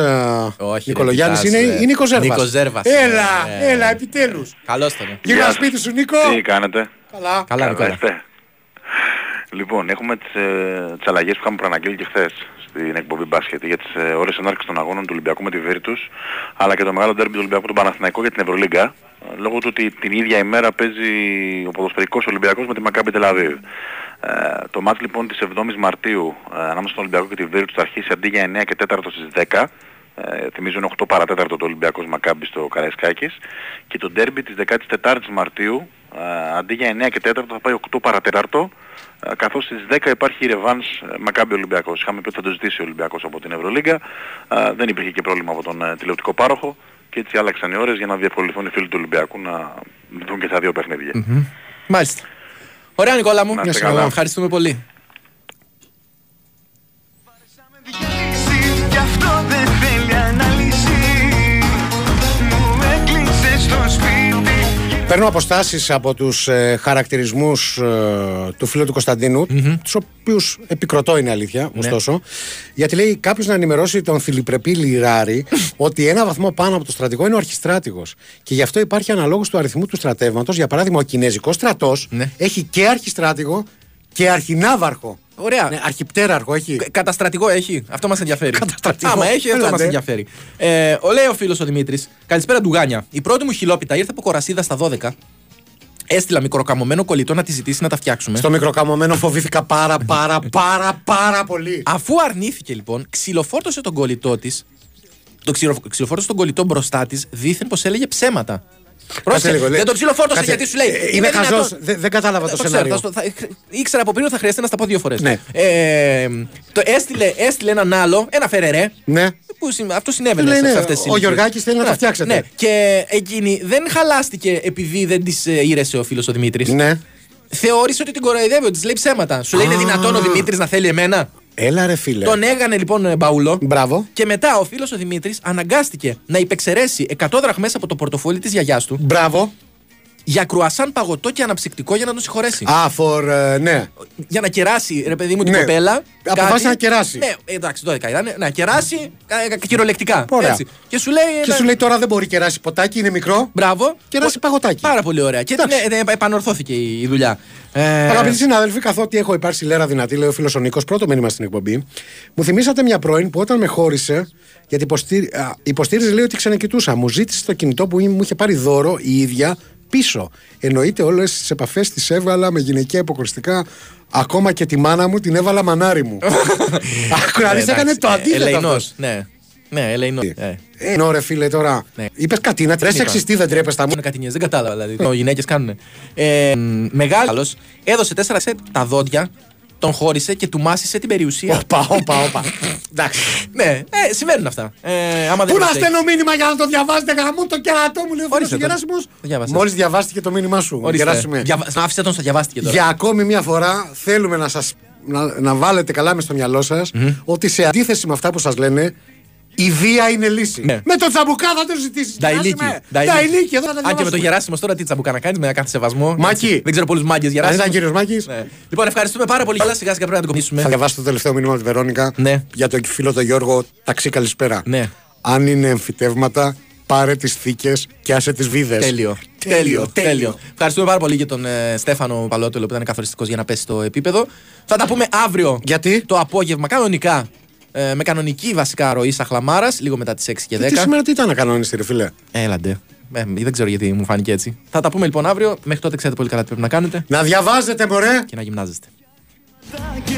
Όχι, Νικολογιάννης ρε, είναι κοιτάς, ή ε, Νίκο Ζέρβα. Νίκος Ζέρβας. Έλα, Ε, έλα, επιτέλους. Καλώς τον. Γύρω σπίτι σου, Νίκο. Τι κάνετε; Καλά. Καλά, Νικόλα. είστε. Λοιπόν, έχουμε τις, ε, τις αλλαγές που είχαμε προαναγγείλει και χθες στην εκπομπή μπάσκετ για τις ε, ώρες ενάρξης των αγώνων του Ολυμπιακού με τη Βίρτους αλλά και το μεγάλο ντέρμπι του Ολυμπιακού του Παναθηναϊκού για την Ευρωλίγκα ε, λόγω του ότι την ίδια ημέρα παίζει ο ποδοσφαιρικός Ολυμπιακός με τη Μακάμπι Τελαβίβ. Ε, το μάτς λοιπόν της 7ης Μαρτίου ε, ανάμεσα στον Ολυμπιακό και τη Βίρτους θα αρχίσει αντί για 9 και 4 στις 10 ε, θυμίζω είναι 8 παρατέταρτο το Ολυμπιακός Μακάμπι στο Καραϊσκάκης και το ντέρμπι της 14ης Μαρτίου ε, αντί για 9 και 4 θα πάει 8 παρατέταρτο ε, καθώς στις 10 υπάρχει η Ρεβάνς ε, Μακάμπι Ολυμπιακός. Είχαμε πει ότι θα το ζητήσει ο Ολυμπιακός από την Ευρωλίγκα. Ε, δεν υπήρχε και πρόβλημα από τον ε, τηλεοπτικό πάροχο και έτσι άλλαξαν οι ώρες για να διευκολυνθούν οι φίλοι του Ολυμπιακού να δουν και τα δύο παιχνίδια. Μάλιστα. Ωραία, Νικόλα μου. Να είστε καλά. Ευχαριστούμε πολύ. Παίρνω αποστάσεις από τους ε, χαρακτηρισμούς του φίλου του κωνσταντινου τους οποίους επικροτώ είναι αλήθεια, ωστόσο. Γιατί λέει κάποιος να ενημερώσει τον Φιλιππρεπή Λιράρη ότι ένα βαθμό πάνω από το στρατηγό είναι ο αρχιστράτηγος. Και γι' αυτό υπάρχει αναλόγως του αριθμού του στρατεύματος. Για παράδειγμα, ο Κινέζικος στρατός Ναι. έχει και αρχιστράτηγο και αρχινάβαρχο. Ωραία. Ναι, αρχιπτέραρχο έχει. Κα- Καταστρατηγό έχει. Αυτό μας ενδιαφέρει. Καταστρατηγό. Άμα έχει, αυτό Έλατε. μας ενδιαφέρει. Ε, ο λέει ο φίλος ο Δημήτρης. Καλησπέρα, Ντουγάνια. Η πρώτη μου χιλόπιτα ήρθε από κορασίδα στα 12. Έστειλα μικροκαμωμένο κολλητό να τη ζητήσει να τα φτιάξουμε. Στο μικροκαμωμένο φοβήθηκα πάρα πάρα πάρα πάρα πολύ. Αφού αρνήθηκε λοιπόν, ξυλοφόρτωσε τον κολλητό τη. Το ξυλο- ξυλοφόρτωσε τον κολλητό μπροστά της, δίθεν πως έλεγε ψέματα. Πρόσεχε, λίγο, λέει. δεν το ξυλοφόρτωσε Κάτσε, γιατί σου λέει. ε, είναι είμαι δυνατόν- χαζός, δεν- δεν κατάλαβα το ξέρω, σενάριο. θα στο- θα- ήξερα από πριν ότι θα χρειαστεί να στα πω δύο φορές. Ναι. Ε, το έστειλε, έστειλε έναν άλλο, ένα φερερέ. Ναι. Που συ- αυτό συνέβαινε Λέει, σε ναι, αυτές τις ο ηλικίες. Γιωργάκης θέλει να τα Ναι, φτιάξετε. Ναι. Και εκείνη δεν χαλάστηκε επειδή δεν τη ήρεσε ο φίλος ο Δημήτρης. Ναι. Θεώρησε ότι την κοροϊδεύει, ότι της λέει ψέματα. Σου λέει είναι Α. δυνατόν ο Δημήτρης να θέλει εμένα. Έλα ρε φίλε. Τον έγανε λοιπόν ε, μπαούλο. Μπράβο. Και μετά ο φίλος ο Δημήτρης αναγκάστηκε να υπεξαιρέσει 100 δραχμές από το πορτοφόλι της γιαγιάς του Μπράβο. Για κρουασάν παγωτό και αναψυκτικό για να τον συγχωρέσει. Α, for, ε, ναι. Για να κεράσει, ρε παιδί μου, την Ναι. κοπέλα. Αποφάσισε να κεράσει. Ναι, εντάξει, 12 ήταν. Να κεράσει ε, ε, κυριολεκτικά. Ωραία. Έτσι. Και σου λέει. Και ε, σου λέει τώρα δεν μπορεί κεράσει ποτάκι, είναι μικρό. Μπράβο. Κεράσει Ο- παγωτάκι. Πάρα πολύ ωραία. Και Εντάξει. ναι, ε, επανορθώθηκε η η δουλειά. Ε, Αγαπητοί συνάδελφοι, καθότι έχω υπάρξει λέρα δυνατή, λέει ο φίλος ο Νίκος, πρώτο μήνυμα στην εκπομπή, μου θυμήσατε μια πρώην που όταν με χώρισε, γιατί υποστήρι... α, υποστήριζε λέει ότι ξενεκοιτούσα, μου ζήτησε το κινητό που μου είχε πάρει δώρο η ίδια πίσω. Εννοείται όλες τις επαφές τις έβαλα με γυναικεία υποκριστικά. Ακόμα και τη μάνα μου την έβαλα μανάρι μου. (laughs) Άκουρα, ε, έκανε εντάξει, το ε, αντίθετο. ελεηνός, αυτός. Ναι. Ναι, ελεηνό. Ε. Ε, νο, ρε φίλε τώρα. Ναι. Είπες κάτι να τρέσει είπα. εξιστή, δεν τρέπεσαι μου. Είναι κατηνιές, δεν κατάλαβα δηλαδή. Οι γυναίκες κάνουν. Ε, Μεγάλος έδωσε 4 σετ τα δόντια τον χώρισε και του μάσησε την περιουσία. Όπα, όπα, όπα. (laughs) Εντάξει. ναι, ε, συμβαίνουν αυτά. Ε, άμα δεν Πού να προσέχεις. στέλνω μήνυμα για να το διαβάζετε γαμού το κερατό μου, λέει ο φίλος Ορίστε ο το. Γεράσιμος. Το διάβασα. Μόλις διαβάστηκε το μήνυμά σου. Ορίστε. Γεράσιμε. Διαβα- Άφησε τον στο διαβάστηκε τώρα. Για ακόμη μια φορά θέλουμε να σας να, να βάλετε καλά μες στο μυαλό σας ότι σε αντίθεση με αυτά που σας λένε η βία είναι λύση. Ναι. Με τον τσαμπουκά θα το ζητήσεις. Νταϊλίκη. Γεράσιμε. Νταϊλίκη. Νταϊλίκη, εδώ θα τα Αν και με τον διαβάσουμε. Γεράσιμος τώρα τι τσαμπουκά να κάνει με κάθε σεβασμό. Μάκη. Έτσι. Δεν ξέρω πολλούς μάγκες Αν Γεράσιμο. ήταν κύριος Μάκης, Ναι. Λοιπόν, ευχαριστούμε πάρα πολύ. Όλα σιγά σιγά πρέπει να το κομίσουμε. θα διαβάσω το τελευταίο μήνυμα από τη Βερόνικα Ναι. για τον φίλο τον Γιώργο. Ταξί καλησπέρα. Ναι. Αν είναι εμφυτεύματα, πάρε τις θήκες και άσε τις βίδες. Τέλειο. Τέλειο. Τέλειο. Ευχαριστούμε πάρα πολύ και τον ε, Στέφανο Παλότελο που ήταν καθοριστικός για να πέσει στο επίπεδο. Θα τα πούμε αύριο Γιατί; το απόγευμα κανονικά. Ε, με κανονική βασικά ροή Σαχλαμάρα, λίγο μετά τις 6 και 10. Τι σήμερα τι ήταν να κανόνισε, ρε φίλε; Έλαντε. Ε, δεν ξέρω γιατί μου φάνηκε έτσι. Θα τα πούμε λοιπόν αύριο. Μέχρι τότε ξέρετε πολύ καλά τι πρέπει να κάνετε Να διαβάζετε, μωρέ. και να γυμνάζεστε. και